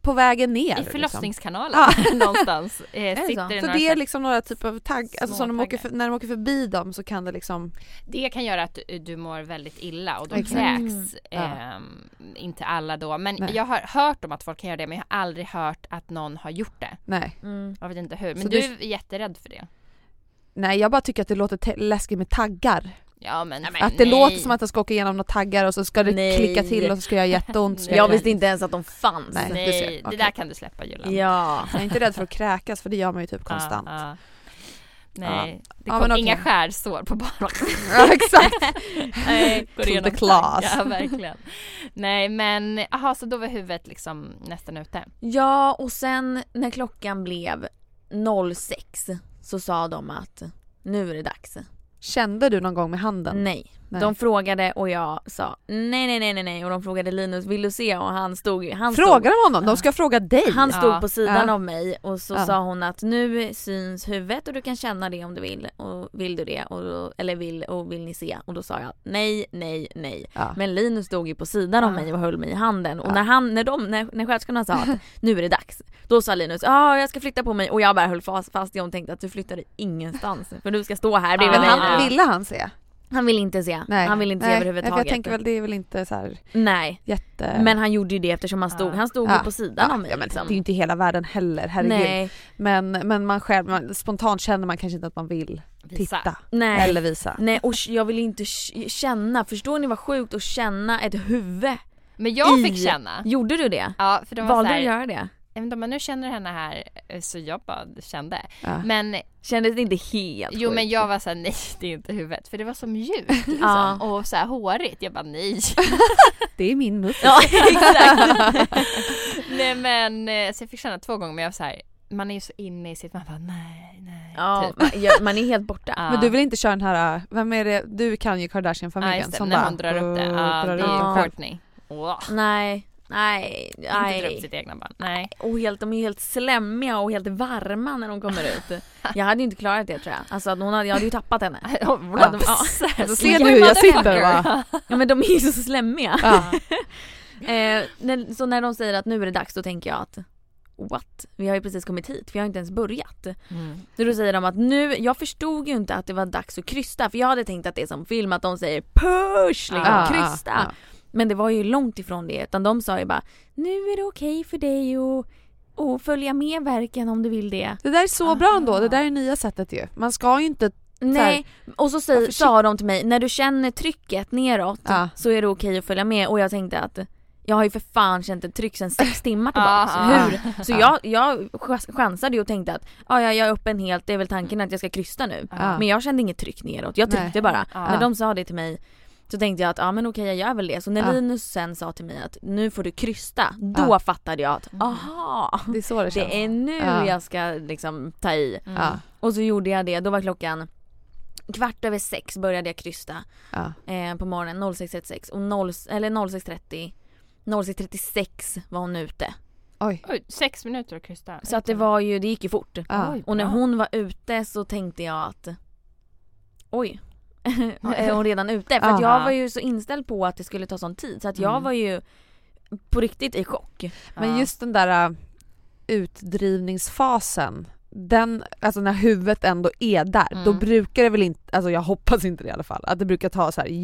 på vägen ner. I liksom. förlossningskanalen Ja. (laughs) någonstans eh, (laughs) det så? sitter det Så några det är så- liksom några typer av tagg, alltså som de åker för, när de åker förbi dem så kan det liksom Det kan göra att du, du mår väldigt illa och då Exakt. kräks. Ja. ehm, inte alla då men Nej. jag har hört om att folk kan göra det men jag har aldrig hört att någon har gjort det. Nej. Mm. Jag vet inte hur. Men Så du är jätterädd för det. Nej jag bara tycker att det låter te- läskigt med taggar. Ja men, att det nej. låter som att jag ska åka igenom några taggar och så ska det Nej. klicka till och så ska jag göra jätteont. Ska. (laughs) Jag jag, visste inte ens att de fanns. Nej. Nej, du ser. det där kan du släppa Julan. Ja. jag är inte rädd för att kräkas för det gör man ju typ konstant. Ja, ja. Nej, det Ja, kom men inga skärsår på barnen. (laughs) Ja, exakt. (laughs) Nej, går igenom the claws. Ja, verkligen. Nej, men aha, så då var huvudet liksom nästan ute. Ja och sen när klockan blev 06 så sa de att nu är det dags. Kände du någon gång med handen? Nej. Nej. De frågade och jag sa nej nej nej nej nej. Och de frågade Linus vill du se? Och han stod han stod, Fråga de honom, de ska fråga dig. han stod Ja. på sidan Ja. av mig och så sa hon att nu syns huvudet och du kan känna det om du vill. Och vill du det? Och, eller vill och vill ni se? Och då sa jag nej nej nej. Men Linus stod ju på sidan av mig och höll mig i handen. Och när han, när de, när, när sköterskorna sa att nu är det dags. Då sa Linus ja jag ska flytta på mig. Och jag bara höll fast, fast jag tänkte att du flyttade ingenstans. För du ska stå här bredvid Men mig. Han, nu. ville han se? Han ville inte se, Nej. han ville inte Nej. se Nej, överhuvudtaget för jag tänker väl det är väl inte så här Nej jätte... men han gjorde ju det eftersom han stod, Ja. han stod Ja. på sidan ja, av mig ja, men liksom. Det är ju inte hela världen heller, herregud. Nej, Men, men man själv, man, spontant känner man kanske inte att man vill Visa. titta. nej. Eller visa. Nej och jag vill inte känna, förstår ni vad sjukt att känna ett huvud? Men jag I- fick känna. Gjorde du det? Ja, för de var Valde du att göra det? Jag vet inte om man nu känner henne här eh, så jag bara kände. Ja. Men Kändes det inte helt jo men sjukt? jag var såhär nej det är inte huvudet för det var så mjukt (laughs) liksom. Ja. och så här hårigt. Jag bara nej. (laughs) Det är min muff. Ja (laughs) exakt! nej men eh, så jag fick känna två gånger men jag var så här, man är ju så inne i sitt, man bara nej nej. ja, typ. man, ja, man är helt borta. Ja. Men du vill inte köra den här, äh, vem är det, du kan ju Ja, Kardashian-familjen just det, som när bara hon drar upp det. Ja, drar det är ju själv. Courtney. Åh, Nej, nej, Inte dra upp nej. sitt egna barn. Nej. Och helt, de är helt slemmiga och helt varma när de kommer ut. (laughs) Jag hade ju inte klarat det tror jag. Alltså att hon hade, jag hade ju tappat henne. (laughs) Ja. Ja. Så ser du hur jag sitter va? Ja men de är ju så slemmiga. Ja. (laughs) Eh, när, så när de säger att nu är det dags då tänker jag att What? Vi har ju precis kommit hit, vi har inte ens börjat. Mm. Så då säger de att nu, jag förstod ju inte att det var dags att krysta för jag hade tänkt att det är som film att de säger push, liksom, Ja, krysta. ja, ja. Men det var ju långt ifrån det utan de sa ju bara nu är det okej för dig att att följa med verken om du vill det. Det där är så bra ändå, det där är nya sättet ju. Man ska ju inte, Nej, och så säger, sa de till mig, när du känner trycket neråt Ja. så är det okej att följa med och jag tänkte att jag har ju för fan känt ett tryck sedan sex timmar tillbaka. Ah, Hur? (laughs) Så jag, jag chans- chansade ju och tänkte att ah, ja, jag är öppen helt, det är väl tanken att jag ska krysta nu. Ja. Men jag kände inget tryck neråt, jag Nej. tryckte bara. Ja. När de sa det till mig så tänkte jag att ja ah, men okej jag gör väl det. Så när Ja. Linus sen sa till mig att nu får du krysta, då Ja. fattade jag att aha, det är så det känns. det är nu Ja. jag ska liksom ta i. Mm. Och så gjorde jag det, då var klockan kvart över sex började jag krysta eh, på morgonen 06.36 och 0, eller 06.30 06.36 var hon ute. Oj. Oj, sex minuter att krysta. Så att det var ju, det gick ju fort. Oj, Och när hon var ute så tänkte jag att oj, (laughs) är hon redan ute? För att jag var ju så inställd på att det skulle ta sån tid så att jag Mm. var ju på riktigt i chock. Men just den där äh, utdrivningsfasen, den, alltså när huvudet ändå är där, Mm. då brukar det väl inte, alltså jag hoppas inte det i alla fall, att det brukar ta så här Men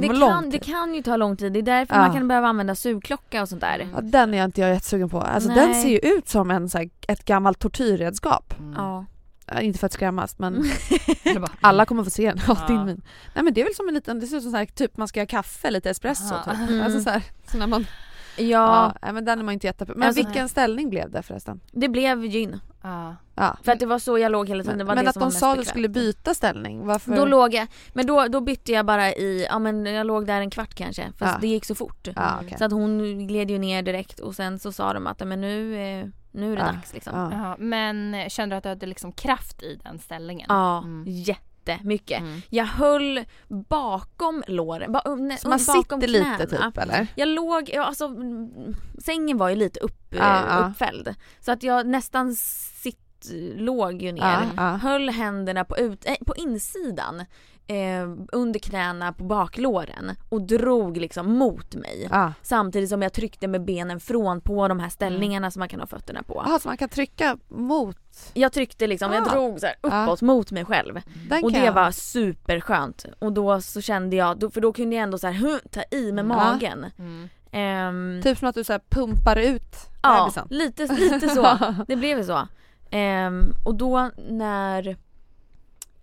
det jättelång kan, det tid. kan ju ta lång tid, det är därför Ja. man kan behöva använda sugklocka och sånt där. Ja, den är jag inte jag jättesugen på. Alltså Nej. den ser ju ut som en, så här, ett gammalt tortyrredskap. Mm. Ja. Äh, inte för att skrämmas men (laughs) bara, alla kommer få se den. Ja, Ja. din min. Nej men det är väl som en liten, det ser ut som så här, typ man ska göra kaffe, lite espresso Aha. typ. Mm. Alltså så här, (laughs) så när man, Ja, ja. men den är man inte jätte Men Alltså- vilken ställning blev det förresten? det blev gyn. Ja. Ja. För att det var så jag låg hela tiden, det Men, var men det att som de sa att du skulle byta ställning, varför? Då låg jag, men då, då bytte jag bara i, ja men jag låg där en kvart kanske för Ja. det gick så fort. Ja, okej. Så att hon gled ju ner direkt och sen så sa de att men nu, eh, nu är det Ja. dags liksom. Ja. Ja, men kände du att du hade liksom kraft i den ställningen? Ja, Mm. jättemycket. Mm. Jag höll bakom låren, ba, um, Så man bakom sitter knäna. lite typ eller? Jag låg, ja, alltså sängen var ju lite upp, eh, Ja, ja. uppfälld. Så att jag nästan sitt, låg ju ner. Ja, ja. Höll händerna på, ut, eh, på insidan eh, under knäna på baklåren och drog liksom mot mig. Ja. Samtidigt som jag tryckte med benen från på de här ställningarna som man kan ha fötterna på. Jaha, så man kan trycka mot? Jag tryckte liksom, jag Ah. drog så här uppåt mot mig själv. Den Och det jag- var superskönt. Och då så kände jag, för då kunde jag ändå så här, ta i med magen. Mm. Ehm, Typ som att du så här pumpar ut Ja, lite, lite så. (laughs) Det blev så. Ehm, och då när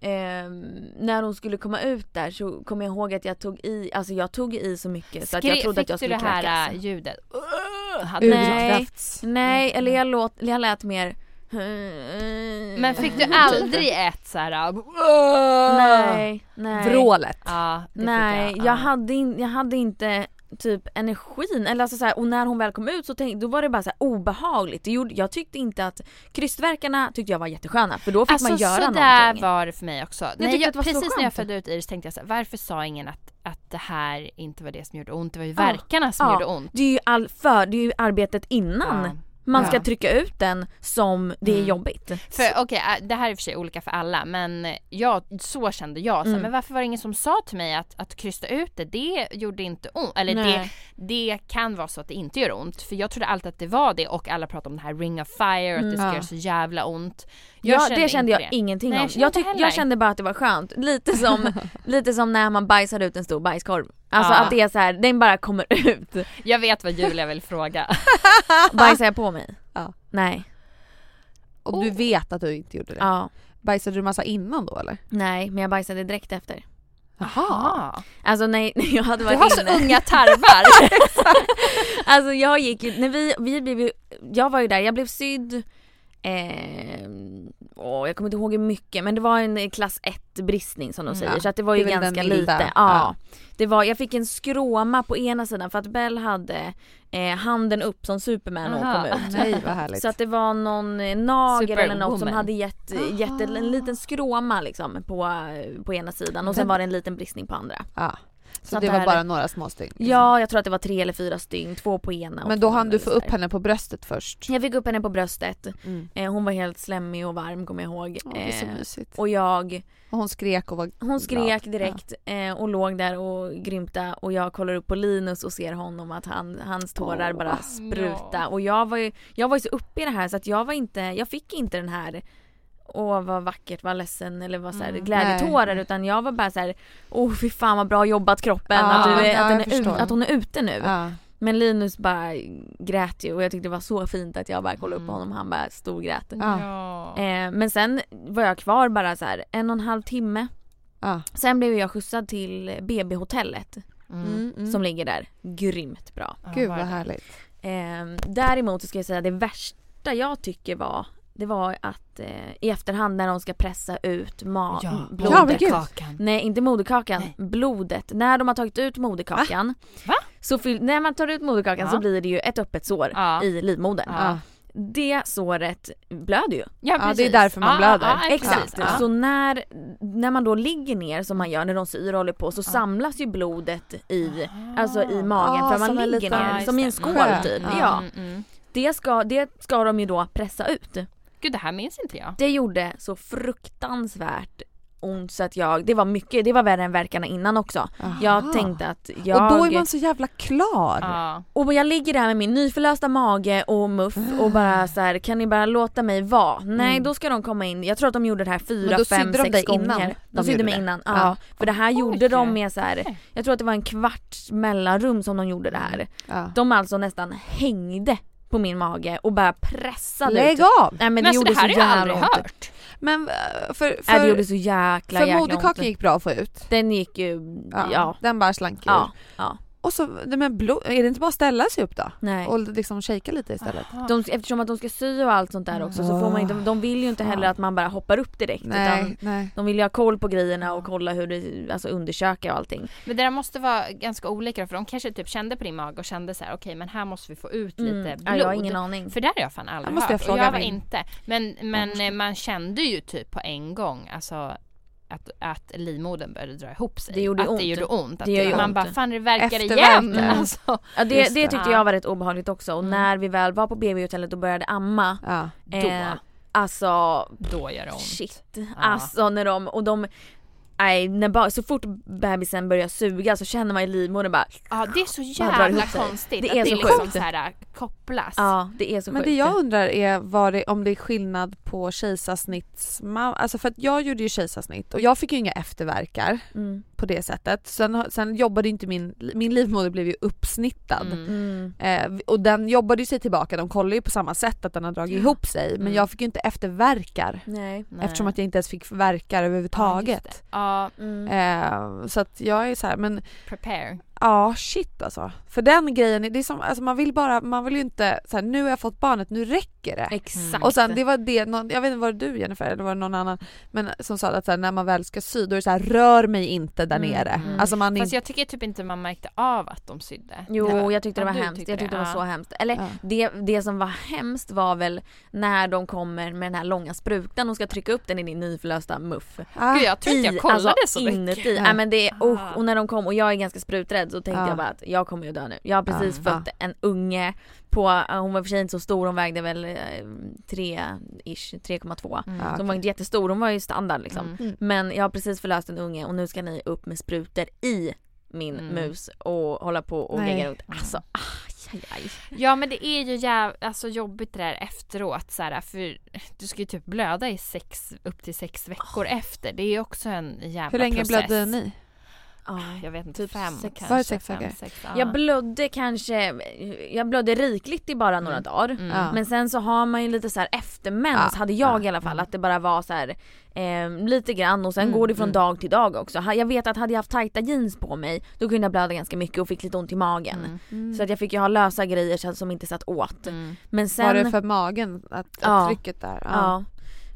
ehm, när hon skulle komma ut där så kom jag ihåg att jag tog i, alltså jag tog i så mycket så att jag trodde att jag fick skulle du det här kräkas. äh, ljudet? Uh, Nej, nej eller jag, låt, jag lät mer Men fick du aldrig ett så här? uh, Nej, nej. Vrålet. Ja, fick Nej, jag. jag, ja. hade in, jag hade inte typ energin, eller alltså så här, och när hon väl kom ut så tänkte, då var det bara så här obehagligt. Det gjorde, jag tyckte inte att krystverkarna tyckte jag var jättesköna för då fick Alltså man göra så där någonting. var det för mig också. Nej, jag, var så precis när jag födde ut Iris tänkte jag så här, varför sa ingen att, att det här inte var det som gjorde ont? Det var ju Ja. verkarna som Ja. gjorde ont. Det är ju all för, det är ju arbetet innan Ja. Man ska Ja. trycka ut den som det är Mm. jobbigt. För okej, äh, det här är i och för sig olika för alla men jag, så kände jag. Så, Mm. Men varför var det ingen som sa till mig att, att krysta ut det, det gjorde inte ont. Eller det, Nej. det kan vara så att det inte gör ont. För jag trodde alltid att det var det och alla pratade om det här ring of fire och att det ska Mm. göra så jävla ont. Ja, det kände jag ingenting Nej, om. jag kände Jag, tyck, jag kände bara att det var skönt. Lite som, (laughs) lite som när man bajsar ut en stor bajskorv. Alltså att det är så här, den bara kommer ut. Jag vet vad Julia vill fråga. (laughs) Bajsar jag på mig? Ja. Nej. Och du vet att du inte gjorde det? Ja. Bajsade du massa innan då eller? Nej, men jag bajsade direkt efter. Jaha. Alltså nej, (laughs) jag hade Du varit har så inne. unga (laughs) tarmar. Alltså jag gick ju, när vi, vi blev ju, jag var ju där, jag blev sydd Eh, åh, jag kommer inte ihåg hur mycket men det var en klass 1 bristning som de Mm, säger ja. så att det var ju Det ganska lite. ja. Ja. Det var, jag fick en skråma på ena sidan för att Bell hade eh, handen upp som Superman när hon kom ut. Nej vad härligt. Så att det var någon eh, nagel eller något som hade gett, gett en, en liten skråma liksom på, på ena sidan och sen var det en liten bristning på andra. ja. Så, det var bara några små stygn? Ja, jag tror att det var tre eller fyra stygn, två på ena Men då hann du få upp henne på bröstet först? Jag fick upp henne på bröstet. Mm. Eh, hon var helt slemmig och varm kommer jag ihåg. Åh, det är så Eh, mysigt. och jag, Och hon skrek och var hon skrek glad. direkt eh, och låg där och grymta och jag kollar upp på Linus och ser honom att han, hans tårar Åh, bara spruta ja. och jag var ju, jag var ju så uppe i det här så att jag var inte, jag fick inte den här Åh vad vackert, vad ledsen eller vad så här, Mm. glädjetårar utan jag var bara så här, åh fy fan vad bra jobbat kroppen, Ja, att, du är, ja, att, den jag är ut, att hon är ute nu. Ja. Men Linus bara grät ju och jag tyckte det var så fint att jag bara kollade upp Mm. på honom han bara storgrät. Ja. Eh, men sen var jag kvar bara så här en och en halv timme. Ja. Sen blev jag skjutsad till BB-hotellet Mm. Mm, mm. som ligger där. Grymt bra. Gud var vad det. härligt. Eh, däremot så ska jag säga det värsta jag tycker var det var att eh, i efterhand när de ska pressa ut ma- Ja, blodet. Ja. Nej inte moderkakan, Nej. blodet. När de har tagit ut moderkakan. Va? Så fyll- när man tar ut moderkakan Ja. så blir det ju ett öppet sår Ja. i livmodern. Ja. Det såret blöder ju. Ja, det är precis. därför man blöder. Exakt. precis. Så när, när man då ligger ner som man gör när de syr och håller på så samlas ju blodet i, alltså i magen Ah, för man som en ligger liten- ner som i en skål typ. Ja. Ja. Mm, mm. Det, ska, det ska de ju då pressa ut. Gud det här minns inte jag. Det gjorde så fruktansvärt ont så att jag, det var mycket, det var värre än verkarna innan också. Jag Aha. tänkte att jag... Och då är man så jävla klar. Ja. Och jag ligger där med min nyförlösta mage och muff och bara så här, kan ni bara låta mig vara? Nej Mm. då ska de komma in, jag tror att de gjorde det här fyra, fem, sex dig gånger. innan de de sydde gjorde mig det? innan, Ja. ja. För det här Oj. gjorde de med så här, jag tror att det var en kvarts mellanrum som de gjorde det här. Ja. De alltså nästan hängde på min mage och bara pressade Lägg ut. av! Nej men, Men, det alltså, gjorde det här så har jag jävla aldrig ont. hört. Men eh, för, Nej, det för, gjorde så jäkla för jäkla moderkakan gick bra att få ut. Den gick ju, Ja. ja. Den bara slank. Ja, ja. Och så, nej, men blod, är det inte bara att ställa sig upp då? Nej. Och liksom shaka lite istället? De, eftersom att de ska sy och allt sånt där också så får man inte, de vill ju inte heller att man bara hoppar upp direkt utan Nej, nej. de vill ju ha koll på grejerna och kolla hur det, alltså undersöka och allting. Men det där måste vara ganska olika för de kanske typ kände på din mage och kände så här: okej men här måste vi få ut lite Mm. blod. Ja, jag har ingen aning. För där har jag fan aldrig Jag måste hört jag fråga och jag var min- inte. Men, men man kände ju typ på en gång alltså att, att livmodern började dra ihop sig. Det gjorde att ont. det gjorde ont. Att Det gör ju man ont. bara fan det verkar Efterverkar. igen. Alltså. Ja det, Just det tyckte Ja. jag var rätt obehagligt också och Mm. när vi väl var på BB-hotellet och började amma Ja. Då. eh, Alltså Då gör det ont. shit. Alltså när de, och de nej, när ba- så fort bebisen börjar suga så känner man i livmodern bara Ja det är så drar jävla konstigt Det att är det så liksom sjukt. så här äh, kopplas. Ja det är så Men sjukt. det jag undrar är vad det, om det är skillnad på kejsarsnittsmamma, alltså för att jag gjorde ju kejsarsnitt och jag fick ju inga efterverkar Mm. På det sättet. Sen, sen jobbade inte min, min livmoder blev ju uppsnittad. Mm. Mm. Eh, och den jobbade ju sig tillbaka, de kollar ju på samma sätt att den har dragit ihop sig men Mm. jag fick ju inte efterverkar Nej. Eftersom att jag inte ens fick verkar överhuvudtaget. Ja, Mm. Eh, så att jag är så här, men prepare. Ja shit alltså. För den grejen, det är som, alltså man vill bara, man vill ju inte så här, nu har jag fått barnet, nu räcker det. Exakt. Och sen det var det, någon, jag vet inte var det du Jennifer eller var det någon annan men som sa att så här, när man väl ska sy då är det så här, rör mig inte där Mm, nere. mm. Alltså man Fast inte, jag tycker typ inte man märkte av att de sydde. Jo Ja. jag tyckte det var hemskt, tyckte jag tyckte det, det, var ja. så hemskt. Eller Ja. det, det som var hemskt var väl när de kommer med den här långa sprutan och ska trycka upp den i din nyförlösta muff. ah, Gud jag tror inte jag I- kollade alltså, så mycket. inuti. Ja. Men det usch, och när de kom och jag är ganska spruträdd så tänkte Ja. jag bara att jag kommer ju dö nu. Jag har precis Ja. fött en unge på, hon var för sig inte så stor, hon vägde väl eh, 3-ish, 3,2. Mm. Så hon var inte jättestor, hon var ju standard liksom. Mm. Men jag har precis förlöst en unge och nu ska ni upp med sprutor i min Mm. mus och hålla på och Nej. ligga runt. Alltså aj, aj, aj. Ja men det är ju jäv... alltså, jobbigt det där efteråt så här, för du ska ju typ blöda i sex, upp till sex veckor efter. Det är ju också en jävla hur länge process. blödde ni? Ja. Jag vet inte, Typ fem sex- kanske. Var det sex fem, veckor? sex, ja. Jag blödde kanske, jag blödde rikligt i bara några Mm. dagar. Mm. Ja. Men sen så har man ju lite så här eftermens Ja, hade jag ja, i alla fall mm. att det bara var så här eh, lite grann och sen Mm, går det från mm. dag till dag också. Jag vet att hade jag haft tajta jeans på mig då kunde jag blöda ganska mycket och fick lite ont i magen. Mm. Så att jag fick ju ha lösa grejer som inte satt åt. Mm. Men sen, Var det för magen? Att, att Ja. trycket där? ja.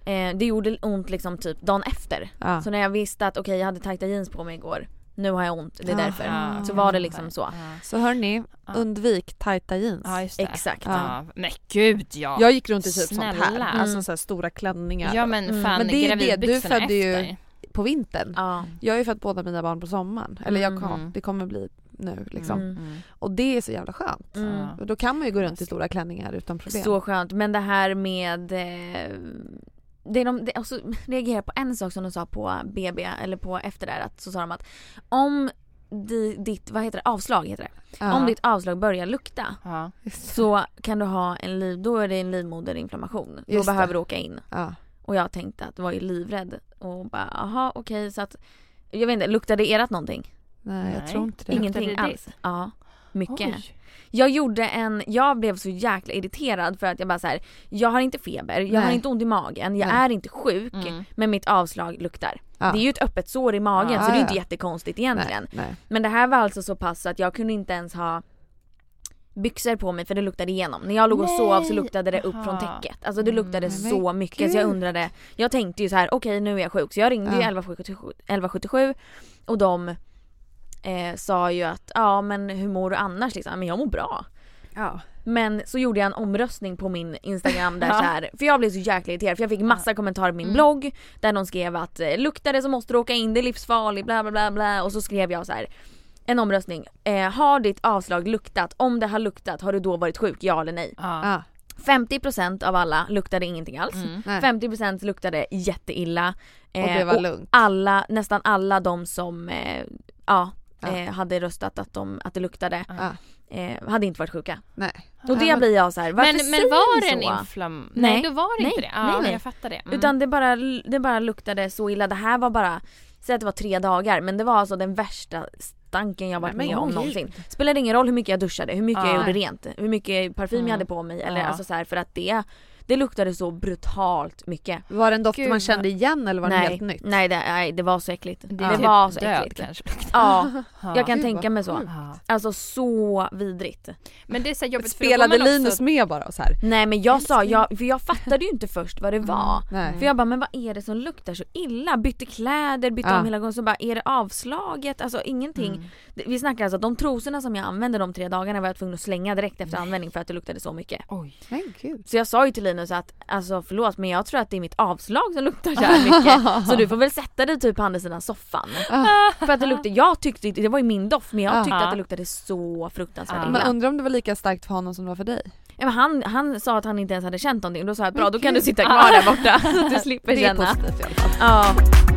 Eh, det gjorde ont liksom typ dagen efter. Ja. Så när jag visste att okej jag hade tajta jeans på mig igår, nu har jag ont, det är Ja. därför. Ja, Så var det liksom så. Ja. Så hörni, Ja. undvik tajta jeans. Ja just det. Exakt. Ja. Men gud ja. Jag gick runt i typ sånt Snälla. här, alltså Mm. så här stora klänningar Ja men Mm. fan Men det är det, du födde ju- efter. på vintern. Ja. Jag har ju fött båda mina barn på sommaren, eller jag kom, Mm. det kommer bli nu liksom. Mm. Mm. Och det är så jävla skönt. Mm. Då kan man ju gå runt i stora klänningar utan problem. Så skönt, men det här med eh, det de det, också (laughs) reagerar på en sak som de sa på BB eller på efter där att så sa de att om di, ditt, vad heter det, avslag heter det. Ja. Om ditt avslag börjar lukta Ja. (laughs) så kan du ha en liv, då är det en livmoderinflammation. Då Just det. behöver du åka in. Ja. Och jag tänkte att var ju livrädd och bara aha okej så att jag vet inte, luktade ert någonting? Nej, jag tror inte det. Ingenting det alls? Ja. Mycket. Oj. Jag gjorde en, jag blev så jäkla irriterad för att jag bara så här, jag har inte feber, jag har Nej. inte ont i magen, jag Nej. är inte sjuk Mm. men mitt avslag luktar. Ja. Det är ju ett öppet sår i magen Ja, så det är inte jättekonstigt egentligen. Nej. Men det här var alltså så pass att jag kunde inte ens ha byxor på mig för det luktade igenom. När jag låg och Nej. sov så luktade det upp från Aha. täcket. Alltså det luktade Mm, så mycket så jag gud. undrade, jag tänkte ju så här: okej nu är jag sjuk så jag ringde ju Ja. 1177, 1177 och de eh, sa ju att ja men hur mår du annars liksom? Men jag mår bra. Ja. Men så gjorde jag en omröstning på min instagram där Ja. (laughs) så här, för jag blev så jäkla irriterad för jag fick massa kommentarer på min Mm. blogg där någon skrev att eh, luktar det så måste du åka in, det är livsfarligt bla bla bla bla och så skrev jag så här en omröstning. Eh, har ditt avslag luktat? Om det har luktat, har du då varit sjuk? Ja eller nej? Ja. Ja. 50% av alla luktade ingenting alls. Mm. Nej. 50% luktade jätteilla. Och det var och lugnt. alla, nästan alla de som eh, ja, Ja. Eh, hade röstat att, de, att det luktade Ja. eh, hade inte varit sjuka. Nej. Och det blir jag så här, varför Men, men säger var ni det en så? inflamm... Nej. Nej, då var det Nej. inte det. Ja, Nej, nej. jag fattar det. Mm. Utan det bara, det bara luktade så illa. Det här var bara, säg att det var tre dagar men det var alltså den värsta stanken jag varit Nej, men med om någonsin. Spelade ingen roll hur mycket jag duschade, hur mycket Ja. jag gjorde rent, hur mycket parfym Mm. jag hade på mig eller alltså så här, för att det, det luktade så brutalt mycket. Var det en doft Gud, man kände igen eller var det nej, helt nytt? nej, det, nej det var så äckligt. Det, är typ var så död äckligt. kanske. Ja, (laughs) Ja. jag kan Gud, tänka mig så. Alltså så vidrigt. Men det är så jobbigt Spelade Linus också... med bara så här? Nej men jag sa, jag, för jag fattade ju inte först vad det var. Nej. För jag bara, men vad är det som luktar så illa? Bytte kläder, bytte Ja. om hela gången så bara, är det avslaget? Alltså ingenting. Mm. Det- Vi snackar alltså att de trosorna som jag använde de tre dagarna var jag tvungen att slänga direkt efter användning för att det luktade så mycket. Oj. Men gud. Så jag sa ju till Linus att, alltså förlåt men jag tror att det är mitt avslag som luktar så här mycket. så du får väl sätta dig typ på andra sidan soffan. för att det luktade, jag tyckte det var ju min doft men jag Ja. tyckte att det luktade så fruktansvärt Ja. illa. Men undrar om det var lika starkt för honom som det var för dig? Ja, men han, han sa att han inte ens hade känt någonting och då sa jag att bra då kan du sitta kvar där (laughs) borta så (laughs) att du slipper Det är känna. positivt i alla fall. Ja.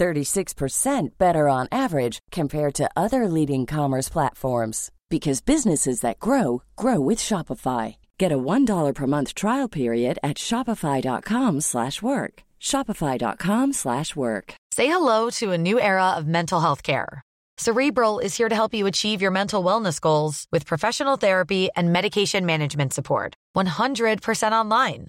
36% better on average compared to other leading commerce platforms because businesses that grow grow with Shopify. Get a $1 per month trial period at shopify.com/work. shopify.com/work. Say hello to a new era of mental health care. Cerebral is here to help you achieve your mental wellness goals with professional therapy and medication management support. 100% online.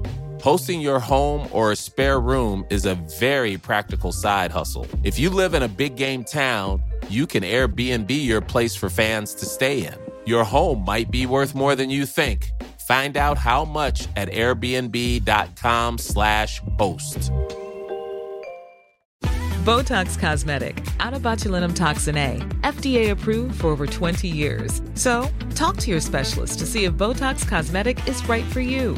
Hosting your home or a spare room is a very practical side hustle. If you live in a big game town, you can Airbnb your place for fans to stay in. Your home might be worth more than you think. Find out how much at airbnb.com/slash host. Botox Cosmetic, out of botulinum toxin A, FDA approved for over 20 years. So, talk to your specialist to see if Botox Cosmetic is right for you.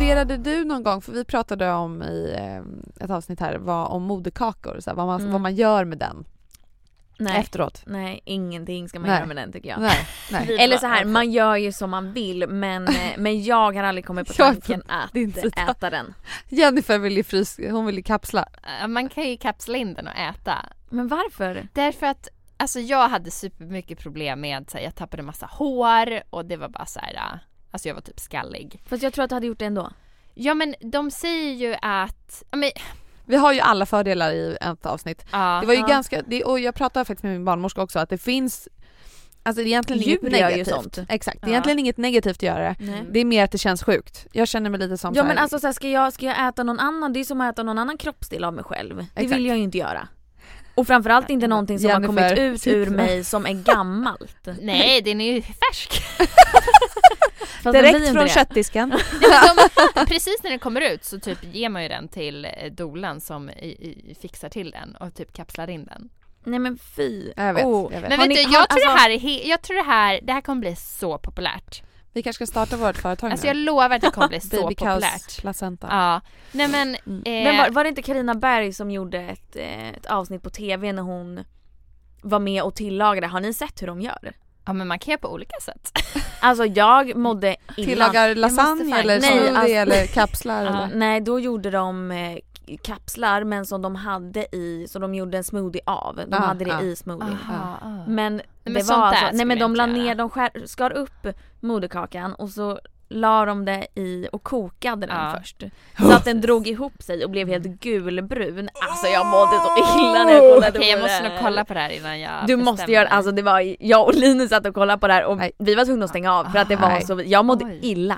Funderade du någon gång, för vi pratade om i eh, ett avsnitt här, vad, om moderkakor, så här, vad, man, Mm. vad man gör med den Nej. efteråt. Nej, ingenting ska man Nej. göra med den tycker jag. Nej, (laughs) nej. Eller så här, man gör ju som man vill men, eh, (laughs) men jag har aldrig kommit på tanken på att äta den. Jennifer vill ju frys, hon vill ju kapsla. Eh, Man kan ju kapsla in den och äta. Men varför? Därför att alltså jag hade supermycket problem med så här, jag tappade massa hår och det var bara så här, alltså jag var typ skallig. Fast jag tror att du hade gjort det ändå. Ja men de säger ju att, men, Vi har ju alla fördelar i ett avsnitt. ja, Det var ju Ja. ganska, det, och jag pratade faktiskt med min barnmorska också att det finns Alltså det är egentligen inget Djur ju negativt. sånt. Exakt, det är Ja. egentligen inget negativt att göra det. Det är mer att det känns sjukt. Jag känner mig lite som Ja men alltså så här, ska, jag, ska jag äta någon annan, det är som att äta någon annan kroppsdel av mig själv. Det Exakt. vill jag ju inte göra. Och framförallt inte någonting som har Jennifer, kommit ut ur (laughs) mig som är gammalt. nej den är ju färsk. (laughs) Fast Direkt inte från det. köttdisken. Nej, (laughs) men de, precis när den kommer ut så typ ger man ju den till eh, dolan som i, i, fixar till den och typ kapslar in den. Nej men fy. Jag vet, Oh. jag vet. Men vet ni- du, har- jag tror alltså- det här är jag tror det här, det här kommer bli så populärt. Vi kanske ska starta vårt företag Alltså nu. jag lovar att det kommer bli (laughs) så Baby populärt. placenta. Ja, nej men, Mm. eh, Men var, var det inte Karina Berg som gjorde ett, eh, ett avsnitt på TV när hon var med och tillagade? Har ni sett hur de gör? Ja men man kan göra på olika sätt. (laughs) Alltså jag mådde illa. Tillagar lasagne eller Nej, smoothie alltså- eller (laughs) kapslar eller? nej då gjorde de eh, kapslar men som de hade i, så de gjorde en smoothie av. De Ah, hade det ah. i smoothien. Aha, ah. Men det men var alltså, nej men de la ner, de skär, skar upp moderkakan och så la de det i och kokade den Ja. först. Så att den drog ihop sig och blev helt gulbrun. Alltså jag mådde så illa när jag kollade Okej på jag måste det. nog kolla på det här innan jag Du måste bestämmer göra, mig. alltså det var, jag och Linus satt och kollade på det här och Nej. vi var tvungna att stänga av för att det var så, jag mådde Oj. illa.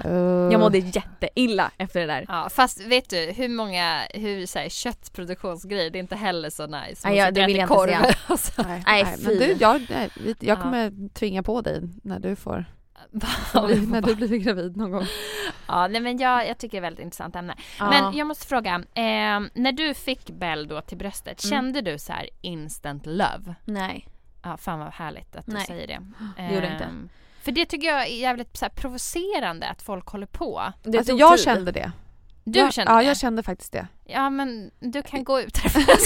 Jag mådde jätteilla efter det där. Ja fast vet du hur många, hur så här, köttproduktionsgrejer, det är inte heller så nice. Nej, jag- Måste det vill jag inte säga. (laughs) Nej, Nej, men du, jag, jag Ja. kommer tvinga på dig när du får, Ja, får (laughs) när du (laughs) blir gravid någon gång. Ja, nej men jag, jag tycker det är väldigt intressant ämne. Ja. Men jag måste fråga, eh, när du fick Bell då till bröstet, Mm. kände du så här instant love? Nej. Ja, fan vad härligt att du Nej. säger det. (gasps) Det gjorde jag inte. Ehm, För det tycker jag är jävligt så här, provocerande att folk håller på. Det Alltså jag tid. kände det. Du jag, kände Ja, det? jag kände faktiskt det. Ja men du kan gå ut härifrån.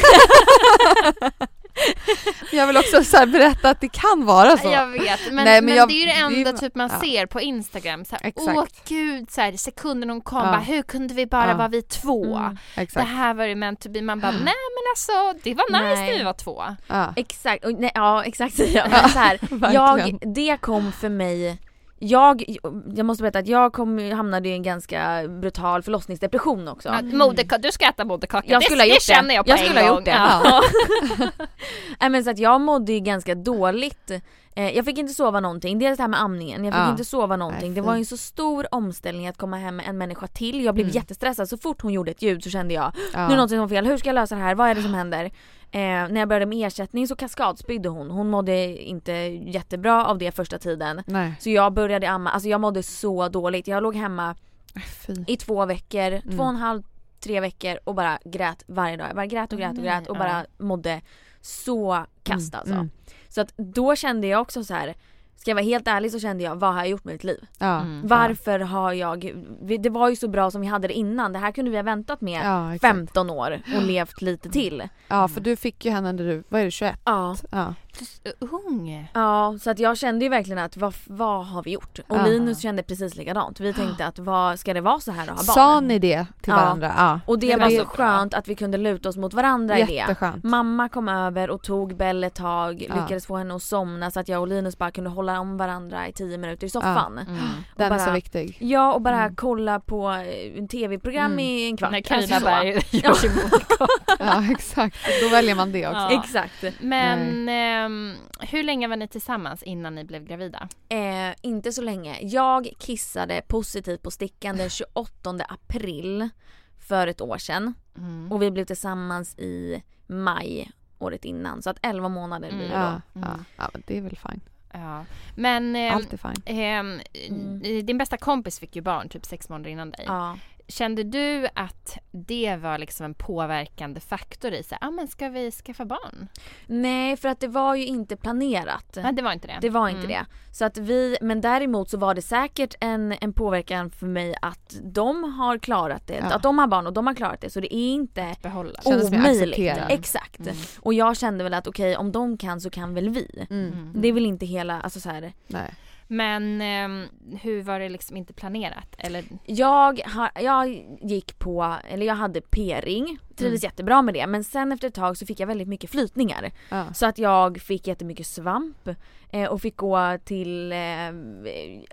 (laughs) Jag vill också så här berätta att det kan vara så. Jag vet, men, Nej, men men, jag- det är ju det det enda ju- typ man ja. ser på Instagram. Så här. Åh gud, så här, sekunden hon kom, Ja. bara, hur kunde vi bara Ja. vara vi två? Mm. Det här var ju meant to be. Man bara, nej men alltså det var nice Nej. när vi var två. Ja. Exakt, och, nej, ja exakt. Men så här, (laughs) jag, det kom för mig jag, jag måste berätta att jag kom, hamnade i en ganska brutal förlossningsdepression också. Ja, moderka- du ska äta moderkaka, Jag det, ha det gjort det. känner jag på Jag en skulle ha gjort det. Ja. (laughs) (laughs) Nej men så att jag mådde ju ganska dåligt. Eh, jag fick inte sova någonting, dels det här med amningen, jag fick Ja. inte sova någonting. Nej, det var ju en så stor omställning att komma hem med en människa till. Jag blev Mm. jättestressad, så fort hon gjorde ett ljud så kände jag Ja. nu är någonting som fel, hur ska jag lösa det här, vad är det som händer? Eh, när jag började med ersättning så kaskadspydde hon, hon mådde inte jättebra av det första tiden. Nej. Så jag började amma, alltså jag mådde så dåligt. Jag låg hemma Fy. i två veckor, Mm. två och en halv, tre veckor och bara grät varje dag. Jag bara grät och grät och Nej, grät och ja. bara mådde så kast Mm, alltså. mm. Så att då kände jag också så här. Ska jag vara helt ärlig så kände jag, vad har jag gjort med mitt liv? Ja. Mm. Varför har jag, det var ju så bra som vi hade det innan, det här kunde vi ha väntat med Ja, exakt. 15 år och levt lite till. ja, för du fick ju henne när du, vad är det, 21? Ja. Ja. Du är ung. Ja, så att jag kände ju verkligen att vad, vad har vi gjort? Och Ja. Linus kände precis likadant. Vi tänkte att vad, ska det vara så här att ha barn? Sa ni det till Ja. varandra? Ja. Och det Men var det så är bra. skönt att vi kunde luta oss mot varandra i det. Jätteskönt. Mamma kom över och tog Bell ett tag, Ja. lyckades få henne att somna så att jag och Linus bara kunde hålla om varandra i 10 minuter i soffan. Mm. Den är bara- så viktig. Ja och bara Mm. kolla på eh, en tv-program Mm. i en kvart. När Carina Alltså. Berg gör sin. Ja exakt, då väljer man det också. Ja. Exakt. Men ehm, hur länge var ni tillsammans innan ni blev gravida? Eh, inte så länge. Jag kissade positivt på stickan den 28 april för ett år sedan. Mm. Och vi blev tillsammans i maj året innan. Så att 11 månader blir det då. Ja. Mm. ja det är väl fine. Ja. Men ehm, Allt är fine. Mm. din bästa kompis fick ju barn typ sex månader innan dig. Ja. Kände du att det var liksom en påverkande faktor i sig? Ah, men ska vi skaffa barn? Nej för att det var ju inte planerat. Nej det var inte det. Det var inte Mm. det. Så att vi, men däremot så var det säkert en, en påverkan för mig att de har klarat det. Ja. Att de har barn och de har klarat det. Så det är inte omöjligt. Exakt. Mm. Och jag kände väl att okej om de kan så kan väl vi. Mm. Det är väl inte hela, alltså så här. Nej. Men ehm, hur var det liksom inte planerat? Eller? Jag, har, jag gick på, eller jag hade p-ring, trivdes jättebra med det men sen efter ett tag så fick jag väldigt mycket flytningar. Ja. Så att jag fick jättemycket svamp eh, och fick gå till, eh,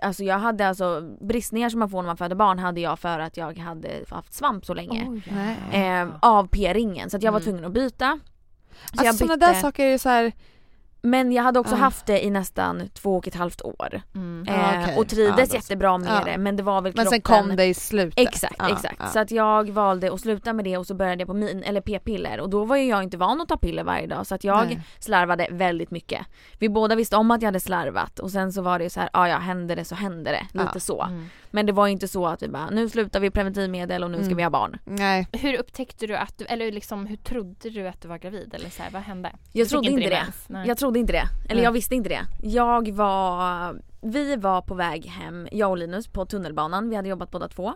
alltså jag hade alltså bristningar som man får när man föder barn hade jag för att jag hade haft svamp så länge. Nej. Eh, av p-ringen så att jag var Mm. tvungen att byta. Så Alltså sådana där saker är ju så här, Men jag hade också Ah. haft det i nästan två och ett halvt år. Mm. Eh, okej. och trivdes då- jättebra med ja. det men det var väl men sen kroppen kom det i slutet. Exakt, exakt. Så att jag valde att sluta med det och så började jag på min, eller p-piller och då var ju jag inte van att ta piller varje dag så att jag Nej. slarvade väldigt mycket. Vi båda visste om att jag hade slarvat och sen så var det ju så här, ja ja händer det så händer det, lite så. Mm. Men det var inte så att vi bara, nu slutar vi preventivmedel och nu ska Mm. vi ha barn. Nej. Hur upptäckte du att du, eller liksom hur trodde du att du var gravid? Eller så här, vad hände? Jag Du trodde inte det. Nej. Jag trodde inte det. Eller Nej. jag visste inte det. Jag var, vi var på väg hem, jag och Linus på tunnelbanan, vi hade jobbat båda två.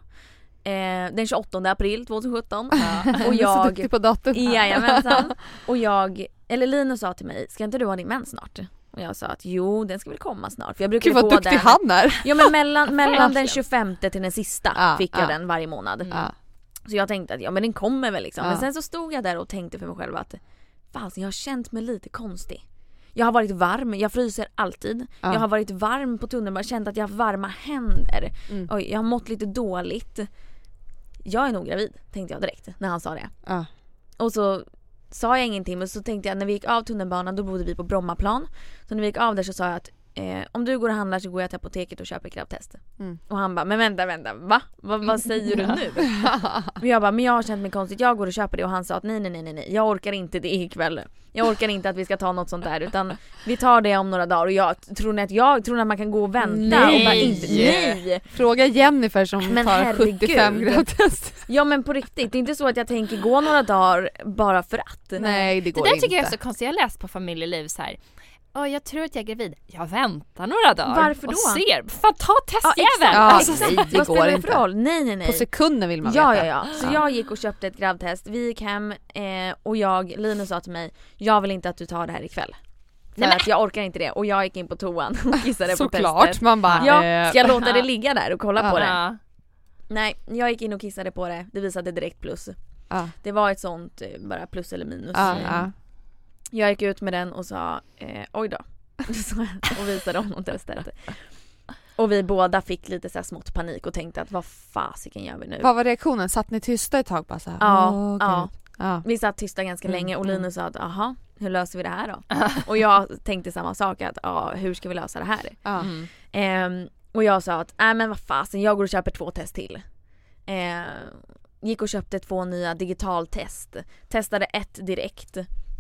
Eh, den 28 april 2017. (laughs) Och Du är så jag duktig på datum. Jajamensan. Och jag, eller Linus sa till mig, ska inte du ha din mens snart? Och jag sa att jo den ska väl komma snart för jag brukar Gud vad få duktig den han är. Ja men mellan, (laughs) mellan den Verkligen. 25 till den sista Ja, fick jag ja. den varje månad. Ja. Så jag tänkte att ja men den kommer väl liksom. Men sen så stod jag där och tänkte för mig själv att fasen jag har känt mig lite konstig. Jag har varit varm, jag fryser alltid. Ja. Jag har varit varm på tunnelbanan, känt att jag har varma händer. Mm. Oj, jag har mått lite dåligt. Jag är nog gravid, tänkte jag direkt när han sa det. Och så sa jag ingenting men så tänkte jag när vi gick av tunnelbanan då bodde vi på Brommaplan. Så när vi gick av där så sa jag att eh, om du går och handlar så går jag till apoteket och köper kravtest. Mm. Och han bara, men vänta vänta, va? va vad säger du nu? (laughs) Och jag bara, men jag har känt mig konstigt, jag går och köper det och han sa att nej nej nej nej, nej jag orkar inte det ikväll. Jag orkar inte att vi ska ta något sånt där utan vi tar det om några dagar och jag tror ni att jag tror ni att man kan gå och vänta och bara inte, nej! Fråga Jennifer som Men tar herregud. 75 gravtest. Ja men på riktigt, det är inte så att jag tänker gå några dagar bara för att. Nej det Det går där inte. tycker jag är så konstigt. Jag har läst på familjeliv så här. Åh, jag tror att jag är gravid. Jag väntar några dagar Varför då? och ser. Fan ta Ja, testjäveln! exakt. Ja, Alltså, nej, Exakt. det Vad går spelar det inte. för roll? Nej nej nej. På sekunden vill man Ja, veta. ja, ja. Så jag gick och köpte ett gravtest, vi gick hem eh, och jag, Linus sa till mig, jag vill inte att du tar det här ikväll. För Nej, men- att jag orkar inte det och jag gick in på toan och kissade på Såklart, testet. man bara... Ja, eh, ska jag låta det ligga där och kolla Ja. på det? ja. Nej, jag gick in och kissade på det, det visade direkt plus. Ja. Det var ett sånt eh, bara plus eller minus. Ja, ja. Jag gick ut med den och sa eh, oj då. (laughs) Och visade honom testet. Och vi båda fick lite så här smått panik och tänkte att vad fasiken gör vi nu? Vad var reaktionen? Satt ni tysta ett tag bara så här? Ja, Åh, ja. ja. Vi satt tysta ganska Mm, länge och mm. Linus sa att aha, hur löser vi det här då? (laughs) och jag tänkte samma sak att ja, hur ska vi lösa det här? Mm. Ehm, och jag sa att nej men vad fasen jag går och köper två test till. Ehm, gick och köpte två nya digitaltest. Testade ett direkt.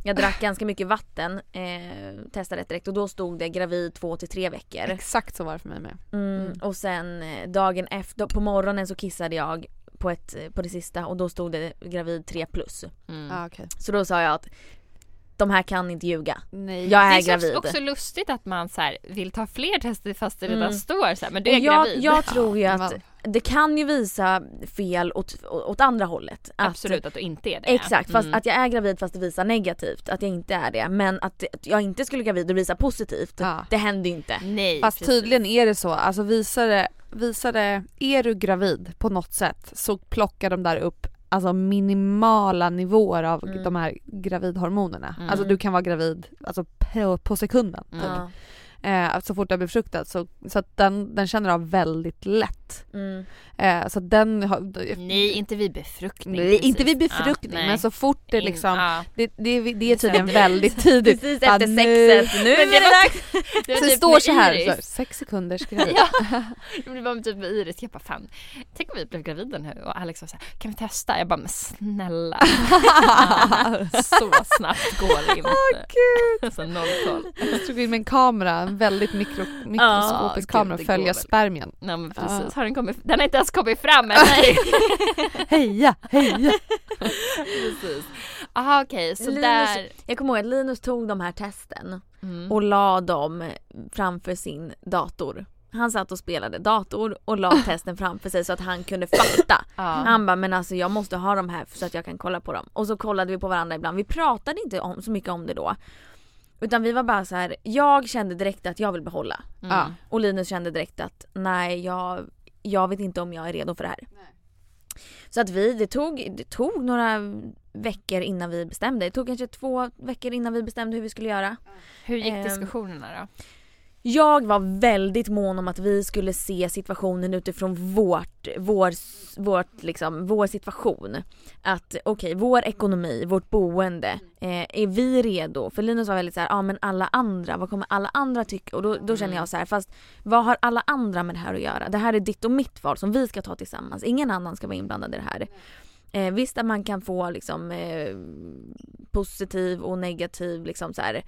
Jag drack ganska mycket vatten, eh, testade ett direkt och då stod det gravid två till tre veckor. Exakt så var det för mig med. Mm, Mm. Och sen eh, dagen efter, på morgonen så kissade jag på, ett, på det sista och då stod det gravid 3 plus. Mm. Ja, okej. Så då sa jag att de här kan inte ljuga. Nej. Jag är, det är gravid. också, också lustigt att man så här, vill ta fler tester fast det redan Mm. står så här, men du är jag, gravid. jag tror ju Ja, att det kan ju visa fel åt, åt andra hållet. Att, Absolut att du inte är det. Exakt, fast Mm. att jag är gravid fast det visar negativt, att jag inte är det. Men att, att jag inte skulle gravid och det visar positivt, Ja. det händer ju inte. Nej, Fast precis. tydligen är det så, alltså visar det, visar det, är du gravid på något sätt så plockar de där upp alltså minimala nivåer av Mm. de här gravidhormonerna. Mm. Alltså du kan vara gravid alltså på, på sekunden. Typ. Ja. Eh, så fort du är befruktad så, så att den, den känner av väldigt lätt. Mm. Eh, så den har, Nej, inte vid befruktning. Nej, precis. inte vid befruktning Ja, men så fort det In- liksom, ja. det, det, det är tydligen Precis. väldigt (laughs) tidigt. Precis efter sexet, nu är det dags! (laughs) Det Så det typ står så här, så här, sex sekunders (laughs) gravid. Ja, det var typ med Iris. Jag bara fan, tänk om vi blev gravida nu och Alex var så här, kan vi testa? Jag bara men snälla. så snabbt går det inte. Åh gud! Alltså noll koll. Jag stod in med en kamera, en väldigt mikro, mikroskopisk gud, kamera och följa spermien. Nej men precis. Har den kommit? Den har inte ens kommit fram än. (laughs) Heja, heja! precis. Aha okej, så Linus- där. Jag kommer ihåg att Linus tog de här testen Mm. och la dem framför sin dator. Han satt och spelade dator och la (laughs) testen framför sig så att han kunde fatta. Ja. Han bara men alltså jag måste ha de här så att jag kan kolla på dem. Och så kollade vi på varandra ibland. Vi pratade inte om, så mycket om det då. Utan vi var bara så här. jag kände direkt att jag vill behålla. Mm. Och Linus kände direkt att nej jag, jag vet inte om jag är redo för det här. Så att vi, det tog, det tog några veckor innan vi bestämde. Det tog kanske två veckor innan vi bestämde hur vi skulle göra. Hur gick Ehm, diskussionerna då? Jag var väldigt mån om att vi skulle se situationen utifrån vårt, vår, vårt liksom, vår situation. Att okej, vår ekonomi, vårt boende, eh, är vi redo? För Linus var väldigt så ja men alla andra, vad kommer alla andra tycka? Och då, då känner jag så här, fast vad har alla andra med det här att göra? Det här är ditt och mitt val som vi ska ta tillsammans. Ingen annan ska vara inblandad i det här. Eh, visst att man kan få liksom eh, positiv och negativ liksom så här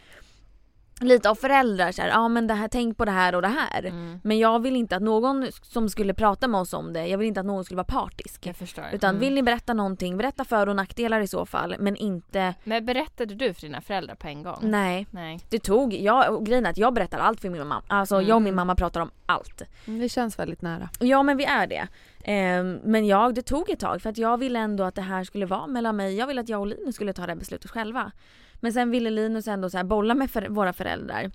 lite av föräldrar så här, ja men det här, tänk på det här och det här. Mm. Men jag vill inte att någon som skulle prata med oss om det, jag vill inte att någon skulle vara partisk. Jag förstår. Utan Mm. vill ni berätta någonting, berätta för och nackdelar i så fall. Men inte, Men berättade du för dina föräldrar på en gång? nej. Nej. Det tog, jag, och grejen är att jag berättar allt för min mamma. Alltså Mm. jag och min mamma pratar om allt. Det känns väldigt nära. Ja men vi är det. Ehm, men jag, det tog ett tag för att jag ville ändå att det här skulle vara mellan mig. Jag ville att jag och Linus skulle ta det här beslutet själva. Men sen ville Linus ändå så här bolla med för, våra föräldrar.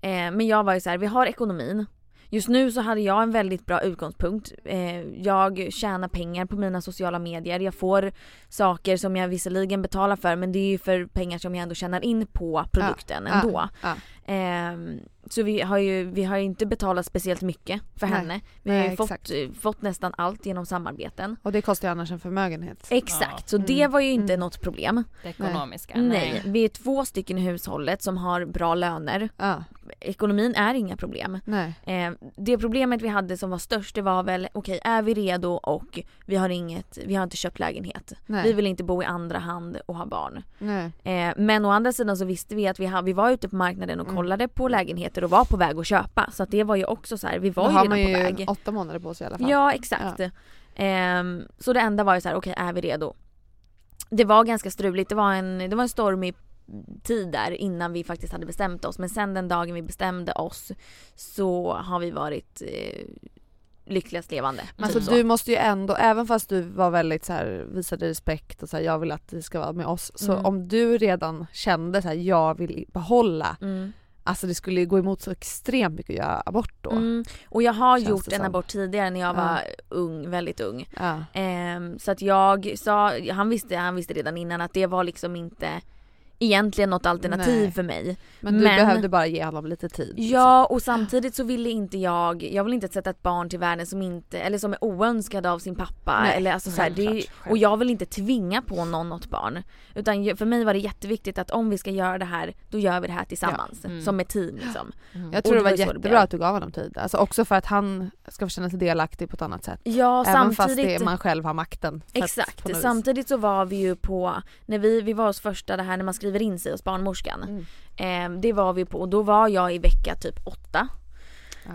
Ehm, men jag var ju så här, vi har ekonomin. just nu så hade jag en väldigt bra utgångspunkt. Eh, jag tjänar pengar på mina sociala medier. Jag får saker som jag visserligen betalar för men det är ju för pengar som jag ändå tjänar in på produkten Ja, ändå. ja. Ehm, så vi har ju vi har inte betalat speciellt mycket för Nej. henne. Vi har Nej, ju fått, eh, fått nästan allt genom samarbeten. Och det kostar ju annars en förmögenhet. Exakt, så Mm. det var ju inte något problem. Det ekonomiska. Nej. vi är två stycken i hushållet som har bra löner. Ja. Ekonomin är inga problem. Nej. Eh, det problemet vi hade som var störst det var väl, okej är vi redo och vi har inget, vi har inte köpt lägenhet. Nej. Vi vill inte bo i andra hand och ha barn. Nej. Eh, men å andra sidan så visste vi att vi, ha, vi var ute på marknaden och Mm. kollade på lägenheter och var på väg att köpa. Så att det var ju också så här, vi var Då ju har redan man på ju väg. åtta månader på sig i alla fall. Ja exakt. Ehm, så det enda var ju så här, okej är vi redo? Det var ganska struligt, det var en, det var en stormig tid där innan vi faktiskt hade bestämt oss men sen den dagen vi bestämde oss så har vi varit eh, lyckligast levande. Men typ alltså så. du måste ju ändå, även fast du var väldigt så här, visade respekt och så här, jag vill att det ska vara med oss. Så Mm. om du redan kände så här, jag vill behålla. Mm. Alltså det skulle gå emot så extremt mycket att göra abort då. Mm. Och jag har Känns gjort en som. abort tidigare när jag Ja. var ung, väldigt ung. Ja. Ehm, så att jag sa, han visste, han visste redan innan att det var liksom inte egentligen något alternativ Nej. för mig. Men du behövde bara ge honom lite tid. liksom. Ja och samtidigt så ville inte jag, jag vill inte sätta ett barn till världen som inte, eller som är oönskad av sin pappa Nej, eller alltså så här, det, och jag vill inte tvinga på någon något barn. Utan för mig var det jätteviktigt att om vi ska göra det här, då gör vi det här tillsammans. Ja. Mm. Som ett team liksom. Jag tror Och det var jättebra blev. att du gav honom tid. Alltså också för att han ska få känna sig delaktig på ett annat sätt. Ja, Även fast samtidigt- det, man själv har makten. Exakt, samtidigt så var vi ju på, när vi, vi var hos första det här när man skriver in sig hos barnmorskan. Mm. Eh, det var vi på och då var jag i vecka typ åtta. Ja,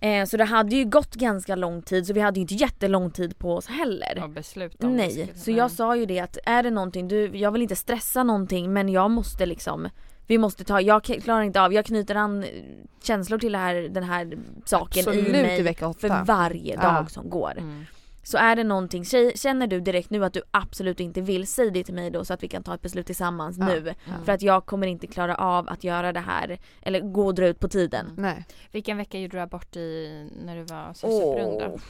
det. Eh, så det hade ju gått ganska lång tid så vi hade ju inte jättelång tid på oss heller. Och besluta om Nej, så jag sa ju det att är det någonting, du, jag vill inte stressa någonting men jag måste liksom vi måste ta, jag klarar inte av, jag knyter an eh, känslor till här, den här saken Absolut i mig i för varje Ja. dag som går. Så är det någonting, känner du direkt nu att du absolut inte vill, säg det till mig då så att vi kan ta ett beslut tillsammans Ja. nu. Ja. För att jag kommer inte klara av att göra det här, eller gå och dra ut på tiden. Nej. Vilken vecka gjorde du abort i när du var systerbror då? Åh.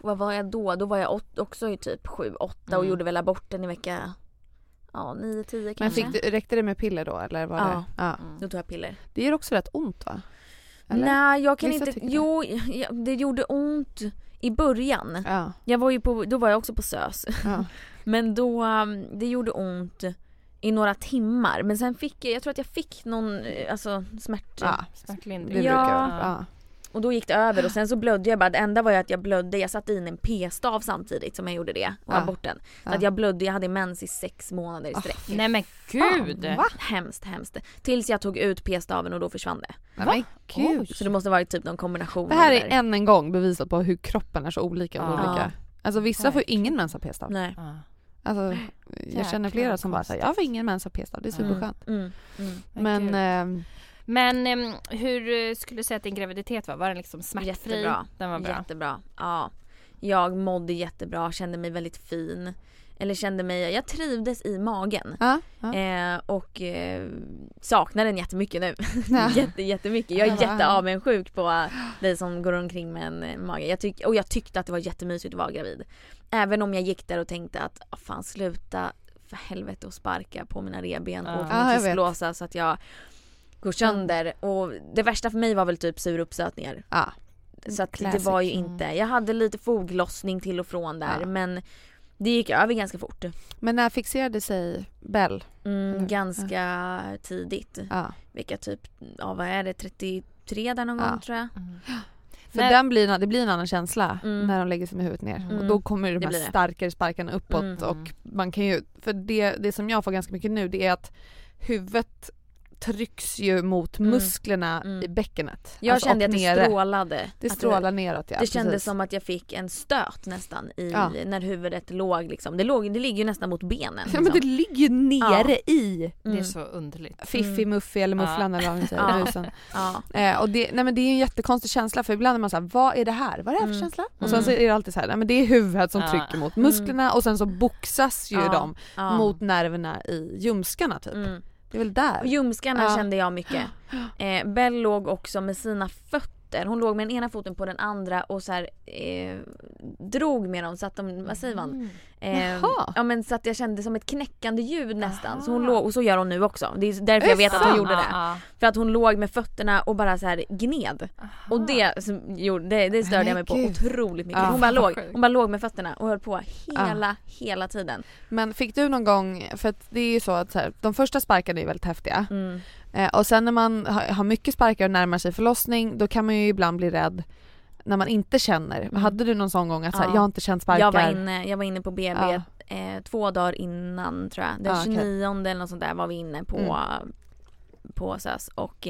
Vad var jag då? Då var jag åt, också i typ 7-8 och Mm. gjorde väl aborten i vecka ja, 9-10 Men kanske. fick du, räckte det med piller då eller var Ja. det? Ja. Då tog jag piller. Det gör också rätt ont va? Eller? Nej jag kan Vissa inte, jo det gjorde ont i början. Ja. Jag var ju på, då var jag också på SÖS. Ja. (laughs) Men då, um, det gjorde ont i några timmar men sen fick jag, jag tror att jag fick någon eh, alltså smärt... Ja, Smärtlindring. det brukar Ja. Och då gick det över och sen så blödde jag bara, det enda var ju att jag blödde, jag satte in en p-stav samtidigt som jag gjorde det och Ja. aborten. Så Ja. att jag blödde, jag hade mens i sex månader i sträck. Nej men gud! Fan, va? Hemskt, hemskt. Tills jag tog ut p-staven och då försvann det. Nej, men gud. Så det måste varit typ någon kombination Det här är än en gång bevisat på hur kroppen är så olika. Ja. olika. Alltså vissa får ju ingen mens av p-stav. Nej. Alltså, jag Jäklar, känner flera som bara säger jag får ingen mens av p-stav, det är Mm. superskönt. Mm, mm. Men gud. Men em, hur eh, skulle du säga att din graviditet var? Var den liksom smärtfri? Jättebra. Den var bra. Jättebra. Ja. Jag mådde jättebra, kände mig väldigt fin. Eller kände mig, jag trivdes i magen. ja, ja. Eh, och eh, saknar den jättemycket nu. (laughs) Ja. Jätte, jättemycket. Jag är Ja. jätteavundsjuk på dig som går omkring med en eh, mage. Jag tyck, och jag tyckte att det var jättemysigt att vara gravid. Även om jag gick där och tänkte att ah, fan sluta för helvete och sparka på mina revben Ja. och Ja, min kissblåsa så att jag går sönder. Och det värsta för mig var väl typ suruppstötningar. ja. Så att det var ju inte, jag hade lite foglossning till och från där Ja. men det gick över ganska fort. Men när fixerade sig Bell? Mm, Mm. ganska tidigt. Ja. Vilka typ, ja vad är det, 33 där någon Ja. gång tror jag. För När- den blir, det blir en annan känsla Mm. när de lägger sig med huvudet ner. Mm. Och då kommer de Det här det. starkare sparkarna uppåt Mm. och man kan ju, för det, det som jag får ganska mycket nu det är att huvudet trycks ju mot Mm. musklerna Mm. i bäckenet. Jag Alltså, kände att det nere. strålade. Det strålar neråt ja. Det kändes precis. som att jag fick en stöt nästan i, Ja. när huvudet låg liksom. Det, låg, det ligger ju nästan mot benen. Ja men liksom. det ligger ju nere i Det är Mm. så underligt. Fiffi Muffi eller Mufflan eller vad man säger, (laughs) Ja. Ja. Eh, och det, nej men det är en jättekonstig känsla för ibland är man såhär, vad är det här? Vad är det här för Mm. känsla? Och sen så Mm. är det alltid så här, nej men det är huvudet som Ja. trycker mot musklerna och sen så boxas ju Ja. de Ja. mot nerverna i ljumskarna typ. Det är väl där. Och ljumskarna Ja. kände jag mycket. (gasps) Eh, Bell låg också med sina fötter fötter. Hon låg med den ena foten på den andra och så här, eh, drog med dem så att de, vad säger man? Eh, ja men så att jag kände som ett knäckande ljud nästan. Så hon låg, och så gör hon nu också. Det är därför jag vet att hon gjorde det. För att hon låg med fötterna och bara så här gned. Och det, som gjorde, det, det störde jag mig på otroligt mycket. Hon, bara låg, hon bara låg med fötterna och höll på hela, hela tiden. Men fick du någon gång, för det är ju så att så här, de första sparkarna är väldigt häftiga. Mm. Eh, och sen när man har, mycket sparkar och närmar sig förlossning då kan man ju ibland bli rädd när man inte känner. Hade du någon sån gång att Mm. Ja. jag har inte känt sparkar? Jag var inne, jag var inne på BB Ja. eh, två dagar innan tror jag. Den okej. 29 eller något sånt där var vi inne på, Mm. på SÖS och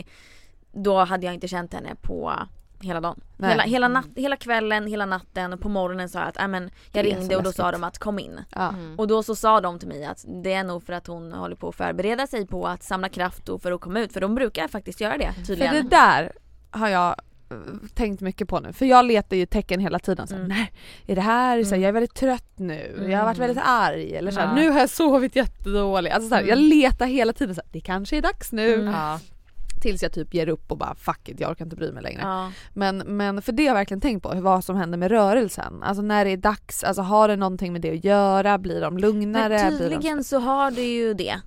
då hade jag inte känt henne på hela dagen. Nej. Hela, hela, natt, hela kvällen, hela natten och på morgonen sa jag att äh, men, jag är så ringde och då sa de att kom in. Ja. Mm. Och då så sa de till mig att det är nog för att hon håller på att förbereda sig på att samla kraft och för att komma ut för de brukar faktiskt göra det För tydligen. det där har jag eh, tänkt mycket på nu. För jag letar ju tecken hela tiden. Så här, Mm. Nej, är det här, så här, Mm. jag är väldigt trött nu, jag har varit Mm. väldigt arg eller så här, Ja. nu har jag sovit jättedåligt. Alltså, så här, Jag Mm. letar hela tiden så här, det kanske är dags nu. Mm. Ja. Tills jag typ ger upp och bara fuck it, jag orkar inte bry mig längre. Ja. Men, men för det har jag verkligen tänkt på, vad som händer med rörelsen. Alltså när det är dags, alltså har det någonting med det att göra? Blir de lugnare? Men Blir de... tydligen så har det ju det.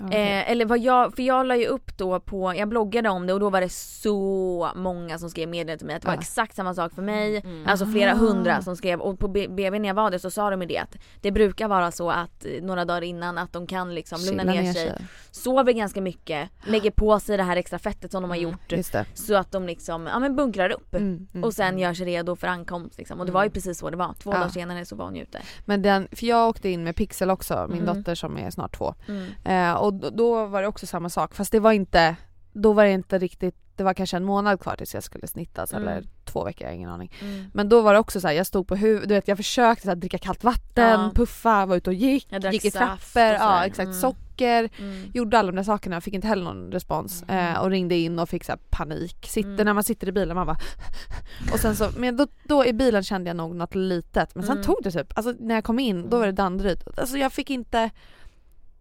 Okej. Eh, eller vad jag, för jag la ju upp då på, jag bloggade om det och då var det så många som skrev meddelanden till mig att det var Ja. exakt samma sak för mig. Mm. Alltså flera Ah. hundra som skrev och på BB när jag var där så sa de ju det att det brukar vara så att eh, några dagar innan att de kan liksom lugna ner, sig, sover ganska mycket, lägger på sig det här extra fettet som de har Mm, gjort det. så att de liksom, ja men bunkrar upp. Mm, mm. Och sen gör sig redo för ankomst liksom. Och det var ju precis så det var. Två Ja. dagar senare så var hon ju ute. Men den, för jag åkte in med Pixel också, min Mm. dotter som är snart två. Mm. Eh, och då, var det också samma sak fast det var inte, då var det inte riktigt, det var kanske en månad kvar tills jag skulle snittas Mm. eller två veckor, jag har ingen aning. Mm. Men då var det också så här, jag stod på huvudet, du vet jag försökte så här, dricka kallt vatten, Ja. puffa, var ute och gick, gick i trappor, ja exakt, Mm. socker. Mm. Gjorde alla de där sakerna, fick inte heller någon respons Mm. eh, och ringde in och fick så här panik. Sitter Mm. när man sitter i bilen man bara (laughs) och sen så, men då, då i bilen kände jag nog något litet men sen Mm. tog det typ, alltså när jag kom in då var det Danderyd. Alltså jag fick inte,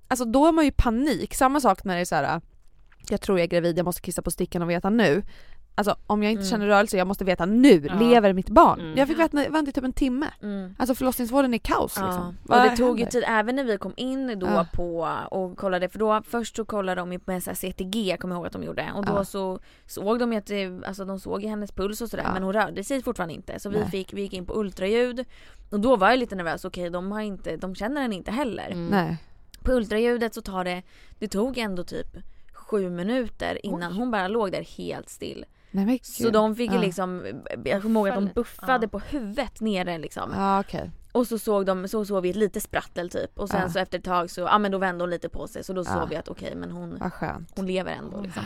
alltså då är man ju panik. Samma sak när det är så här. jag tror jag är gravid, jag måste kissa på stickan och veta nu. Alltså om jag inte Mm. känner rörelse, jag måste veta nu, Ja. lever mitt barn? Mm. Jag fick vänta, vänta i typ en timme. Mm. Alltså förlossningsvården är kaos Ja. liksom. Och Vad det tog ju händer? tid även när vi kom in då Ja. på och kollade för då först så kollade de med så här CTG kommer jag ihåg att de gjorde och då så såg de ju att det, alltså de såg ju hennes puls och sådär men hon rörde sig fortfarande inte så vi Nej. fick, vi gick in på ultraljud och då var jag lite nervös, okej de har inte, de känner henne inte heller. Nej. På ultraljudet så tar det, det tog ändå typ sju minuter innan hon bara låg där helt still. Nej Så de fick ju Ja. liksom, jag kommer ihåg att de buffade Ja. på huvudet nere liksom. Ja okej. Och så såg de, så såg vi ett litet sprattel typ och sen Ja. så efter ett tag så, ja men då vände hon lite på sig så då Ja. såg vi att okej men hon, hon lever ändå liksom.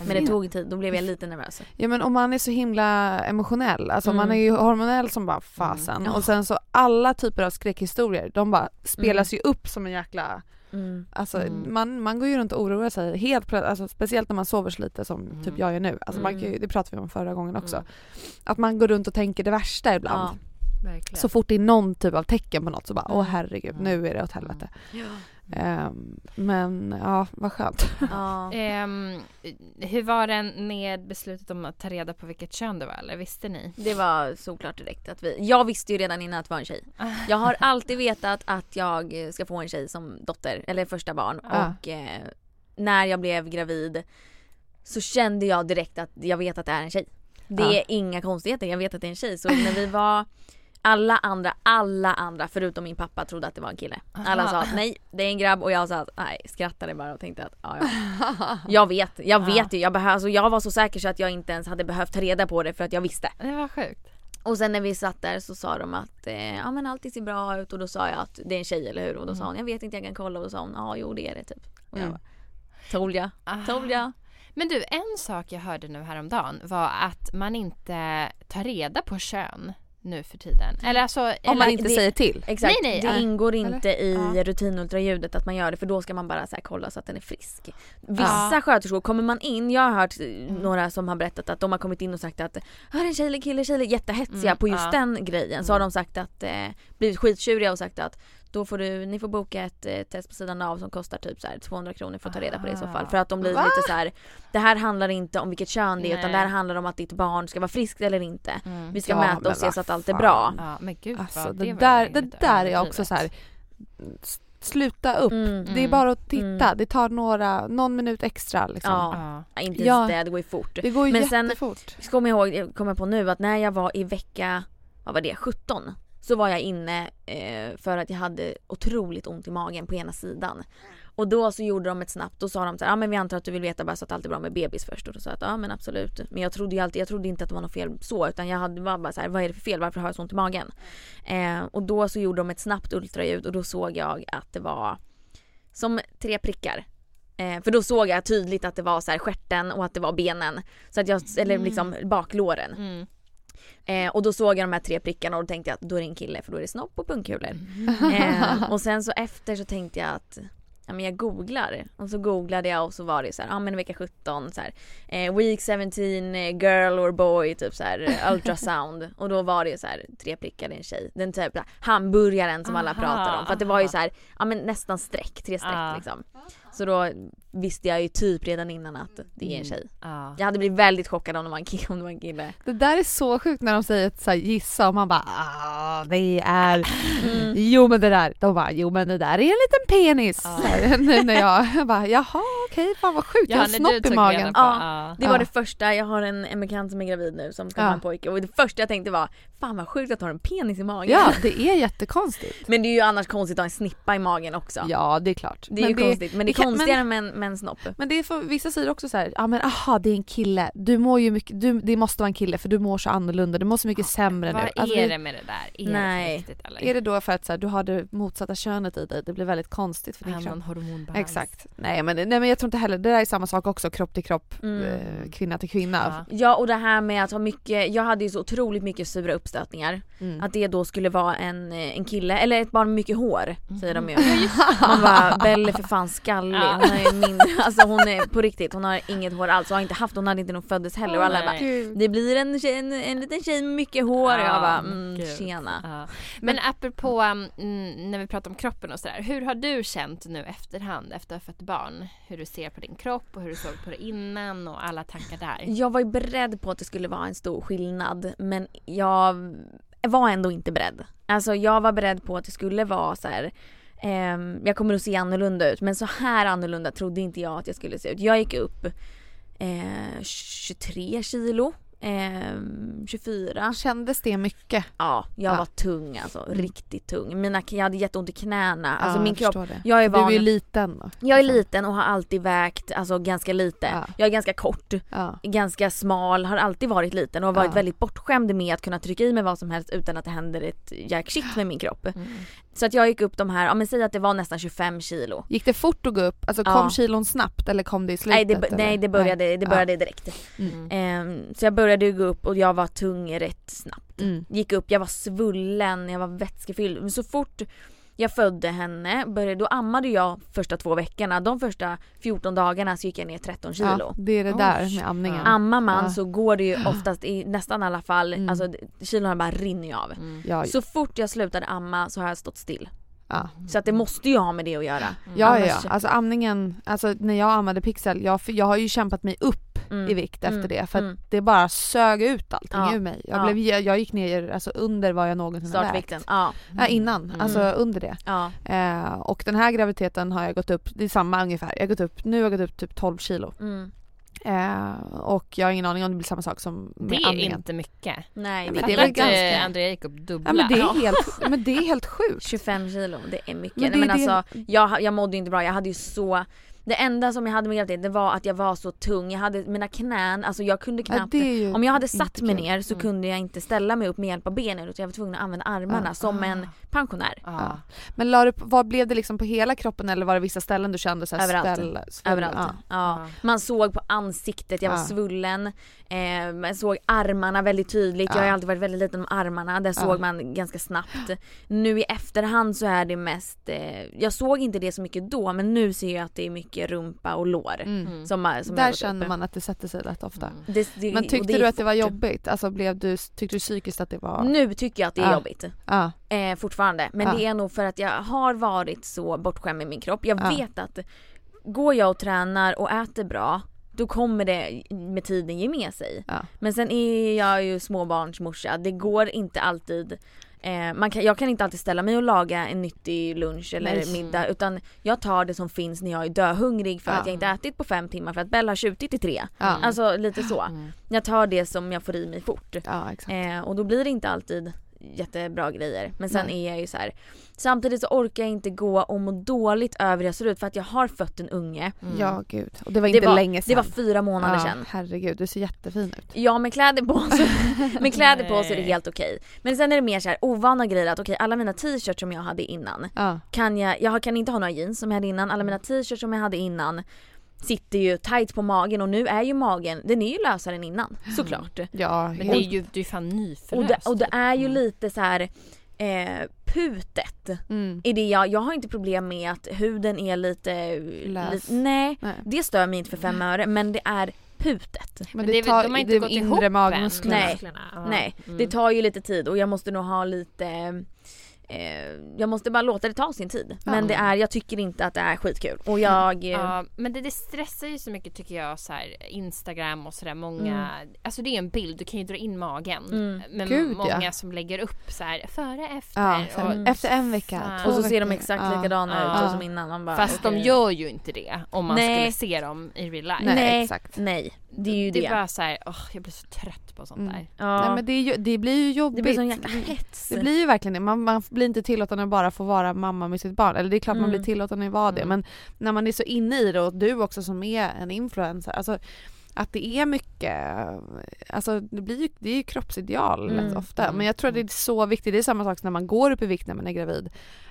Men det tog tid, då blev jag lite nervös. Ja men om man är så himla emotionell, alltså Mm. man är ju hormonell som bara fasen Mm. och sen så alla typer av skräckhistorier de bara spelas ju upp som en jäkla, Mm. alltså Mm. man, man går ju runt och oroar sig helt alltså speciellt när man sover så lite som Mm. typ jag gör nu, alltså man Mm. kan ju, det pratade vi om förra gången också. Mm. Att man går runt och tänker det värsta ibland. Ja. Så fort det är någon typ av tecken på något så bara åh Mm. herregud Mm. nu är det åt helvete. Ja. Ehm, men ja vad skönt. Ja. (laughs) Ehm, hur var det med beslutet om att ta reda på vilket kön du var eller visste ni? Det var såklart direkt att vi, jag visste ju redan innan att det var en tjej. (laughs) Jag har alltid vetat att jag ska få en tjej som dotter, eller första barn Ja. och eh, när jag blev gravid så kände jag direkt att jag vet att det är en tjej. Det Ja. är inga konstigheter, jag vet att det är en tjej. Så när vi var alla andra, alla andra förutom min pappa trodde att det var en kille. Alla sa att nej det är en grabb och jag sa att nej, skrattade bara och tänkte att ja, ja. (laughs) Jag vet, jag vet ju. Jag, behö- alltså, jag var så säker så att jag inte ens hade behövt ta reda på det för att jag visste. Det var sjukt. Och sen när vi satt där så sa de att eh, ja men allting ser bra ut och då sa jag att det är en tjej eller hur? Och då sa hon jag vet inte jag kan kolla och då sa hon ja jo det är det typ. Och jag Mm. told ya, told ya. Men du, en sak jag hörde nu häromdagen var att man inte tar reda på kön nu för tiden. Eller alltså... Om eller, man inte det- säger till. Exakt, Nej, nej, det ja. ingår inte i Ja. rutinultraljudet att man gör det för då ska man bara så här kolla så att den är frisk. Vissa Ja. sköterskor, kommer man in, jag har hört eh, några som har berättat att de har kommit in och sagt att är en tjej eller kille, tjej eller jättehetsiga Mm, på just ja. den grejen. Så har de sagt att, eh, blivit skittjuriga och sagt att då får du, ni får boka ett eh, test på sidan av som kostar typ så här 200 kronor för att ta reda på det i så fall. Ah. För att de blir Va? lite så här. det här handlar inte om vilket kön det är utan det här handlar om att ditt barn ska vara friskt eller inte. Mm. Vi ska Ja, mäta och se så att allt är bra. Ja men gud Alltså det, var där, det där är jag också så här. Sluta upp. Mm. Det är bara att titta. Mm. Det tar några, någon minut extra liksom. Ja. Ja. Inte Ja. ens det, det går ju fort. Det går ju Men sen- jättefort. Så kommer jag ihåg, jag kommer på nu att när jag var i vecka, vad var det, 17 så var jag inne eh, för att jag hade otroligt ont i magen på ena sidan. Och då så gjorde de ett snabbt, då sa de så ja men vi antar att du vill veta bara så att allt är bra med bebis först. Och då sa jag att ja men absolut. Men jag trodde ju alltid, jag trodde inte att det var något fel så utan jag hade, var bara så här, vad är det för fel, varför har jag så ont i magen? Eh, och då så gjorde de ett snabbt ultraljud och då såg jag att det var som tre prickar. Eh, för då såg jag tydligt att det var så här stjärten och att det var benen. Så att jag, eller liksom baklåren. Mm. Eh, och då såg jag de här tre prickarna och då tänkte jag att då är det en kille för då är det snopp och pungkulor. Eh, (laughs) och sen så efter så tänkte jag att ja, men jag googlar. Och så googlade jag och så var det så här, ja men vecka 17 så här, eh, week 17 eh, girl or boy typ så här eh, ultrasound. (laughs) och då var det ju så här tre prickar i en tjej. Den typ hamburgaren som alla pratar om. För att det var ju så här, ja men nästan streck, tre streck Ah. liksom. Så då visste jag ju typ redan innan att det är en tjej. Ja. Jag hade blivit väldigt chockad om det var en kille. Om det var en kille. Det där är så sjukt när de säger att så här, gissa och man bara ah, det är Mm. Jo men det där, de bara jo men det där är en liten penis. (laughs) Nu när jag, jag bara jaha okej fan vad sjukt, jag har du snopp i magen. på- Ja. Det var Ja. det första, jag har en, en bekant som är gravid nu som ska Ja. ha en pojke och det första jag tänkte var Fan vad sjukt att har en penis i magen. Ja (laughs) det är jättekonstigt. Men det är ju annars konstigt att ha en snippa i magen också. Ja det är klart. Det är ju konstigt men det är kan- konstigare med, en- med en snopp. Men det är för vissa säger också så här, ja men aha det är en kille, du mår ju mycket, du, det måste vara en kille för du mår så annorlunda, du mår så mycket sämre Vad nu. Alltså, är det- det med det där? Är Nej. det riktigt eller? Är det då för att så här, du har det motsatta könet i dig, det blir väldigt konstigt för din Har kropp? Exakt. Nej men, nej men jag tror inte heller, det där är samma sak också, kropp till kropp, Mm. eh, kvinna till kvinna. Ja. Ja och det här med att ha mycket, jag hade ju så otroligt mycket sura uppstötningar. Mm. Att det då skulle vara en, eh, en kille, eller ett barn med mycket hår säger Mm. de ju. (laughs) Man bara, Belle är för fan skallig. Ja. Hon är min, alltså hon är på riktigt, hon har inget hår alls. Hon har inte haft, hon hade inte när hon föddes heller. Och alla bara, det blir en, tjej, en, en liten tjej med mycket hår. och jag Ja, bara, men mm, gud. tjena. Ja. Men apropå mm, när vi pratar om kroppen och sådär. Hur har du känt nu efterhand efter att ha fött barn? Hur du ser på din kropp och hur du såg på det innan och alla tankar där. Jag var ju beredd på att det skulle vara en stor skillnad men jag var ändå inte beredd. Alltså jag var beredd på att det skulle vara så här. eh, jag kommer att se annorlunda ut men så här annorlunda trodde inte jag att jag skulle se ut. Jag gick upp eh, 23 kilo ehm, 24. Kändes det mycket? Ja, jag Ja. var tung alltså. Riktigt tung. Mina, jag hade jätteont i knäna. Alltså Ja, min jag kropp. det. Jag är Du är van. ju liten då. Jag är liten och har alltid vägt alltså ganska lite. Ja. Jag är ganska kort ganska smal, har alltid varit liten och har varit väldigt bortskämd med att kunna trycka i mig vad som helst utan att det händer ett jack shit med min kropp. Mm. Så att jag gick upp de här, ja men säg att det var nästan 25 kilo. Gick det fort att gå upp? Alltså kom Ja. kilon snabbt eller kom det i slutet? Nej det, nej det började, det Ja. började direkt. Mm. Ehm, så jag började gå upp och jag var tung rätt snabbt. Mm. Gick upp, jag var svullen, jag var vätskefylld. Men så fort jag födde henne, började, då ammade jag första två veckorna. De första 14 dagarna så gick jag ner 13 kilo. Ja, det är det där med amningen. Ammar man Ja. så går det ju oftast i nästan alla fall, Mm. alltså kilona bara rinner ju av. Mm. Ja, Så fort jag slutade amma så har jag stått still. ja. Så att det måste ju ha med det att göra. Ja, ja, Annars- ja. Alltså amningen, alltså när jag ammade Pixel, jag, jag har ju kämpat mig upp Mm. i vikt efter Mm. det för att Mm. det bara sög ut allting Ja. ur mig. Jag, Ja. blev, jag, jag gick ner alltså under vad jag någonsin har Startvikten. vägt. Ja. Ja, innan, Mm. alltså under det. ja. Eh, och den här graviditeten har jag gått upp, det är samma ungefär, jag har gått upp, nu har jag gått upp typ 12 kilo. Mm. Eh, och jag har ingen aning om det blir samma sak som med Det är amningen. inte mycket. Nej, men det, är väl ganska- Andrea gick upp dubbla. Ja men det är helt, men det är helt sjukt. (laughs) 25 kilo, det är mycket. Men det- Nej, men det- alltså, jag, jag mådde inte bra, jag hade ju så det enda som jag hade med graviditeten det var att jag var så tung, jag hade mina knän, alltså jag kunde Ja, knappt ju Om jag hade satt mig ner så Mm. kunde jag inte ställa mig upp med hjälp av benen utan jag var tvungen att använda armarna Ja. som en pensionär. Ja. Men la du, vad blev det liksom på hela kroppen eller var det vissa ställen du kände så här Överallt. Sväll, sväll, Överallt. Ja. Ja. Ja. Man såg på ansiktet, jag var Ja. svullen. Eh, såg armarna väldigt tydligt. Jag har Ja. alltid varit väldigt liten om armarna. Där Ja. såg man ganska snabbt. Nu i efterhand så är det mest, eh, jag såg inte det så mycket då men nu ser jag att det är mycket rumpa och lår. Mm. Som, som Där känner man att det sätter sig rätt ofta. Det, det, Men tyckte det du att det var jobbigt? Alltså blev du, tyckte du psykiskt att det var... Nu tycker jag att det är Ja. jobbigt. Ja. Eh, fortfarande. Men Ja. det är nog för att jag har varit så bortskämd med min kropp. Jag Ja. vet att går jag och tränar och äter bra då kommer det med tiden ge med sig. Ja. Men sen är jag ju småbarnsmorsa. Det går inte alltid eh, man kan, jag kan inte alltid ställa mig och laga en nyttig lunch eller Nej. middag utan jag tar det som finns när jag är döhungrig för Ja. att jag inte ätit på fem timmar för att Bella har tjutit i tre. Ja. Alltså lite så. Jag tar det som jag får i mig fort. Eh, och då blir det inte alltid jättebra grejer. Men sen Nej. är jag ju så här. Samtidigt så orkar jag inte gå och må dåligt över hur jag ser ut för att jag har fött en unge. Ja gud. Och det var Det inte var- länge sedan. det var fyra månader ja, sedan. Herregud, du ser jättefin ut. Ja med kläder på så, (laughs) med kläder på så är det helt okej. Men sen är det mer så här ovana grejer att okej alla mina t-shirts som jag hade innan Ja. kan jag, jag kan inte ha några jeans som jag hade innan, alla mina t-shirts som jag hade innan sitter ju tight på magen och nu är ju magen, den är ju lösare än innan såklart. Ja, Men det är ju, du är fan Och nyförlöst. det, och det är ju lite så här eh, putet. Mm. I det jag, jag har inte problem med att huden är lite... Lös. lite nej, Nej. det stör mig inte för fem öre men det är putet. Men Men det, är tar, de har inte det gått inre ihop magmusklerna. Nej. Nej, Mm. det tar ju lite tid och jag måste nog ha lite eh, jag måste bara låta det ta sin tid. Men det är, jag tycker inte att det är skitkul. Och jag... eh, Ja, men det, det stressar ju så mycket tycker jag så här Instagram och sådär många, alltså det är en bild, du kan ju dra in magen. Mm. Men Gud, många ja. som lägger upp så här före, efter. Ja, här, och, efter en vecka. Två och så ser de exakt Ja. likadana Ja. ut som innan. Man bara, Fast de okej. gör ju inte det om man Nej. skulle se dem i real life. Nej, Nej, exakt. nej. Det är ju det. det är bara så här, åh, jag blir så trött på sånt Mm. där. ja. Nej, men det, är ju, det blir ju jobbigt. det blir sån jäkla hets. Det blir ju verkligen det. Man, man blir inte tillåten att bara få vara mamma med sitt barn. Eller det är klart man Mm. blir tillåten att vara det Mm. men när man är så inne i det och du också som är en influencer. Alltså, att det är mycket, alltså det blir ju, det är ju kroppsideal Mm. rätt ofta. Mm. Men jag tror att det är så viktigt, det är samma sak som när man går upp i vikt när man är gravid.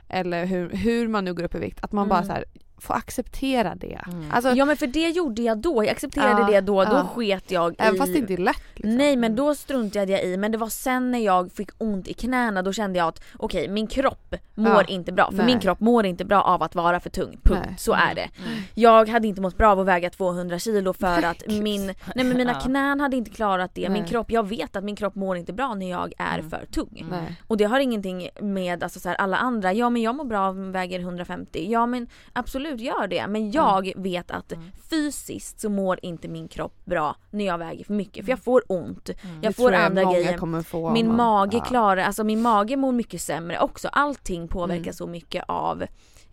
Eller hur, hur man nu går upp i vikt, att man bara Mm. så här, får acceptera det. Mm. Alltså, Ja men för det gjorde jag då, jag accepterade Ja, det då, då ja. sket jag även i... fast det inte är lätt. Liksom. Nej men då struntade jag i men det var sen när jag fick ont i knäna då kände jag att okej min kropp mår Ja. inte bra för Nej. min kropp mår inte bra av att vara för tung. Punkt. Nej. Så är det. Mm. Jag hade inte mått bra av att väga 200 kilo för att min, nej men mina Ja. knän hade inte klarat det. Min kropp, jag vet att min kropp mår inte bra när jag är Mm. för tung. Nej. Och det har ingenting med alltså, så här, alla andra, ja men jag mår bra av att väger 150, ja men absolut gör det. Men jag vet att Mm. fysiskt så mår inte min kropp bra när jag väger för mycket för jag får ont. Jag Mm. Det får tror andra grejer. få Min man- mage ja. klarar, alltså min mage mår mycket sämre också. Allting påverkar Mm. så mycket av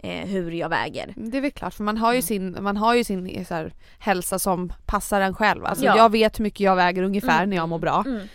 eh, hur jag väger. Det är väl klart för man har ju sin, man har ju sin eh, så här, hälsa som passar en själv. Alltså Ja. jag vet hur mycket jag väger ungefär Mm. när jag mår bra. Mm.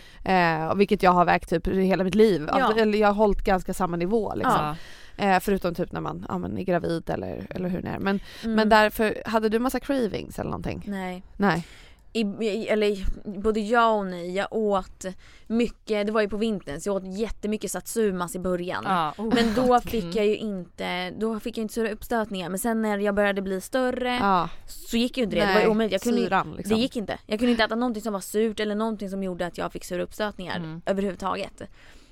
Eh, vilket jag har vägt typ hela mitt liv. Ja. Alltså, eller jag har hållit ganska samma nivå liksom. Ja. Eh, förutom typ när man ja, men är gravid eller, eller hur det är. Men, Mm. men därför, hade du massa cravings eller någonting? Nej. Nej. I, eller både ja och nej. Jag åt mycket, det var ju på vintern så jag åt jättemycket satsumas i början. Ja, oh, Men då fick jag ju inte, då fick jag inte stora uppstötningar. Men sen när jag började bli större Ja. så gick ju inte det. det var ju omöjligt. Jag kunde, syran liksom. Det gick inte. Jag kunde inte äta någonting som var surt eller någonting som gjorde att jag fick sura uppstötningar Mm. överhuvudtaget.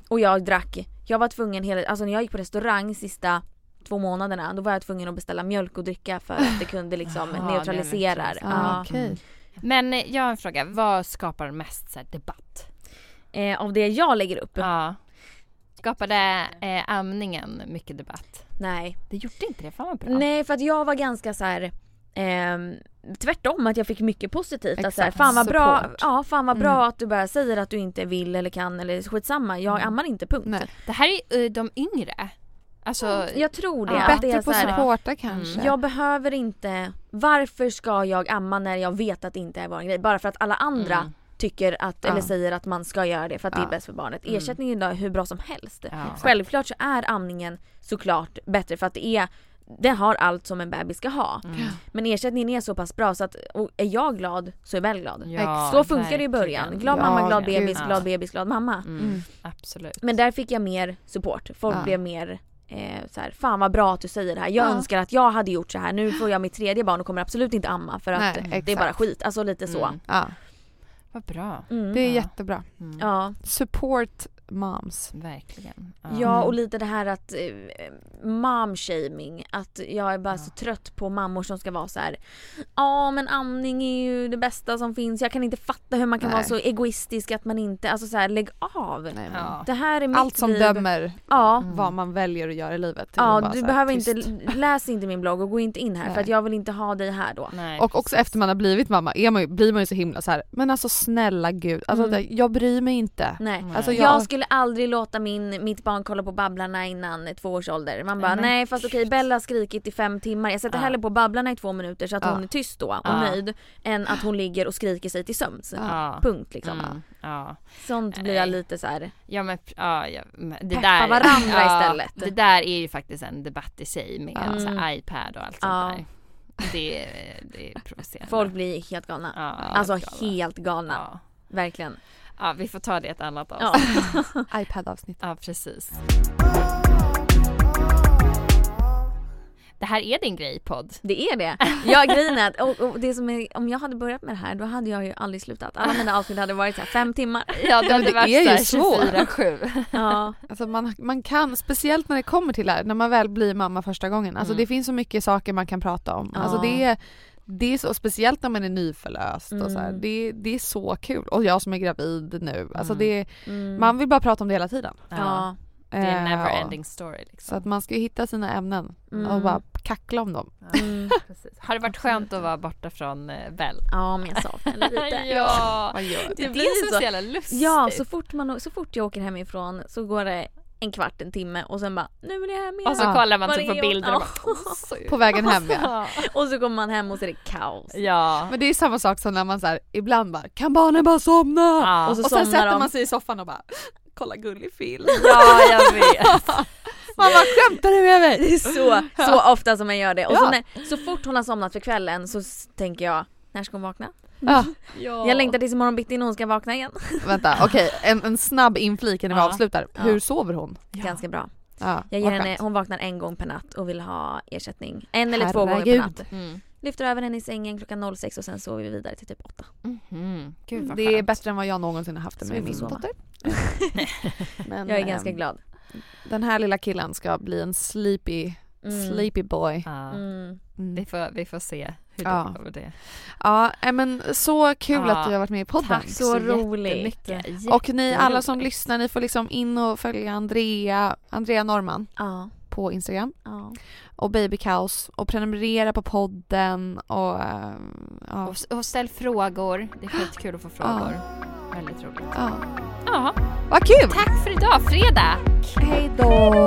Och jag drack, jag var tvungen hela, alltså när jag gick på restaurang sista två månaderna då var jag tvungen att beställa mjölk och dricka för att det kunde liksom Jaha, neutralisera. det Ah, Ja. okej. Men eh, jag har en fråga, vad skapar mest så här, debatt? Eh, av det jag lägger upp? Ja. Skapade eh, amningen mycket debatt? Nej. Det gjorde inte det, fan vad bra. Nej för att jag var ganska så här. Ehm, tvärtom att jag fick mycket positivt. Att så här, Exakt. fan vad bra, Support. ja, fan vad bra Mm. att du bara säger att du inte vill eller kan eller skitsamma. Jag Mm. ammar inte punkt. Nej. Det här är ju de yngre. Alltså, Jag tror det. Ja. att det Bättre är på här, supporta kanske. Jag behöver inte, varför ska jag amma när jag vet att det inte är vår grej? Bara för att alla andra Mm. tycker att, Ja. eller säger att man ska göra det för att det Ja. är bäst för barnet. Mm. Ersättningen är hur bra som helst. Ja. Självklart så är amningen såklart bättre för att det är det har allt som en bebis ska ha. Mm. Men ersättningen är så pass bra så att är jag glad så är Bell glad. Ja, så funkar det i början. Glad Ja, mamma, glad bebis, glad bebis, glad mamma. Mm. Mm. Absolut. Men där fick jag mer support. Folk Ja. blev mer eh, så här, fan vad bra att du säger det här. Jag Ja. önskar att jag hade gjort så här. Nu får jag mitt tredje barn och kommer absolut inte amma för att Nej, det är bara skit. Alltså lite så. Mm. Ja, Vad bra. Mm. det är Ja. jättebra. Mm. Ja. Support moms. Verkligen. Ja och lite det här att eh, mom-shaming, att jag är bara så trött på mammor som ska vara så här. Ja men amning är ju det bästa som finns, jag kan inte fatta hur man kan Nej. vara så egoistisk att man inte, alltså så här, lägg av. Ja. Det här är mitt Allt som liv. dömer Ja. vad man väljer att göra i livet. Ja du behöver tyst. inte, läs inte min blogg och gå inte in här för Nej. att jag vill inte ha dig här då. Nej, Och också efter man har blivit mamma är man ju, blir man ju så himla så här. men alltså snälla gud, alltså Mm. jag bryr mig inte. Nej. Alltså jag... jag, skulle aldrig låta min, mitt barn kolla på Babblarna innan två års ålder. Man bara Nej, nej, fast okej Bella har skrikit i fem timmar. Jag sätter Ja. hellre på Babblarna i två minuter så att hon är tyst då och nöjd. Än att hon ligger och skriker sig till sömns. Punkt liksom. Mm, ja. Sånt blir jag lite så här. Ja men ja, ja, men det där, varandra ja, istället. Det där är ju faktiskt en debatt i sig med Mm. så här, iPad och allt Ja. sånt där. Det, det är provocerande. Folk blir helt galna. ja, alltså galna. helt galna. Verkligen. Ja, vi får ta det i ett annat Ja. avsnitt. (laughs) iPad-avsnitt. Ja, precis. Det här är din grej podd. Det är det. Jag grejen är att, och, och det som är, om jag hade börjat med det här då hade jag ju aldrig slutat. Alla mina avsnitt hade varit så här fem timmar. Ja, det, hade det varit är ju så svårt. här 24-7. Ja. Alltså man, man kan, speciellt när det kommer till det här, när man väl blir mamma första gången. Alltså Mm. det finns så mycket saker man kan prata om. Ja. Alltså det är, det är så, speciellt när man är nyförlöst och så här, Mm. det, det är så kul. Och jag som är gravid nu. Alltså Mm. det, Mm. man vill bara prata om det hela tiden. Ja. Det är en Eh, never ending story Så liksom. att man ska ju hitta sina ämnen Mm. och bara kackla om dem. Mm. (laughs) Har det varit skönt att vara borta från eh, Bell? Ja men jag saknar det (laughs) lite. ja, det, blir så så. jävla lustigt. Ja, så fort, man, så fort jag åker hemifrån så går det en kvart, en timme och sen bara nu vill jag hem igen. Och så kollar man typ på bilder och bara, "Åh, så (laughs) På vägen hem ja. (laughs) Och så kommer man hem och så är det kaos. Ja. Men det är samma sak som när man så här, ibland bara kan barnen bara somna? Ja. Och så och sen sätter de. man sig i soffan och bara (laughs) kolla gullig film. ja, jag vet. Man bara skämtar du med mig? Det är så, så ofta som man gör det. Och så, när, så fort hon har somnat för kvällen så tänker jag, när ska hon vakna? Ja. Ja. Jag längtar tills imorgon bitti när hon ska vakna igen. Vänta okej en, en snabb inflik innan vi avslutar. Hur sover hon? Ganska bra. Ja, Jag ger henne, hon vaknar en gång per natt och vill ha ersättning. En eller två gånger per Herregud. natt. Mm. Lyfter över henne i sängen klockan 06 och sen sover vi vidare till typ 8. Mhm. Gud vad Det är bättre än vad jag någonsin har haft det med min dotter. Men, (laughs) Jag är ehm, ganska glad. Den här lilla killen ska bli en sleepy, Mm. sleepy boy. Ja. Mm. Mm. Vi, får, vi får se hur Ja. med det. Ja, äh, men så kul Ja. att du har varit med i podden. Tack Så så, roligt. jättemycket. Och ni alla som lyssnar, ni får liksom in och följa Andrea, Andrea Norman Ja. på Instagram ja. och Baby Kaos och prenumerera på podden och ehm, ja. Och, och ställ frågor. Det är skitkul att få frågor. Väldigt roligt. ja. Ja, Vad kul! tack för idag. Fredag! Hej då!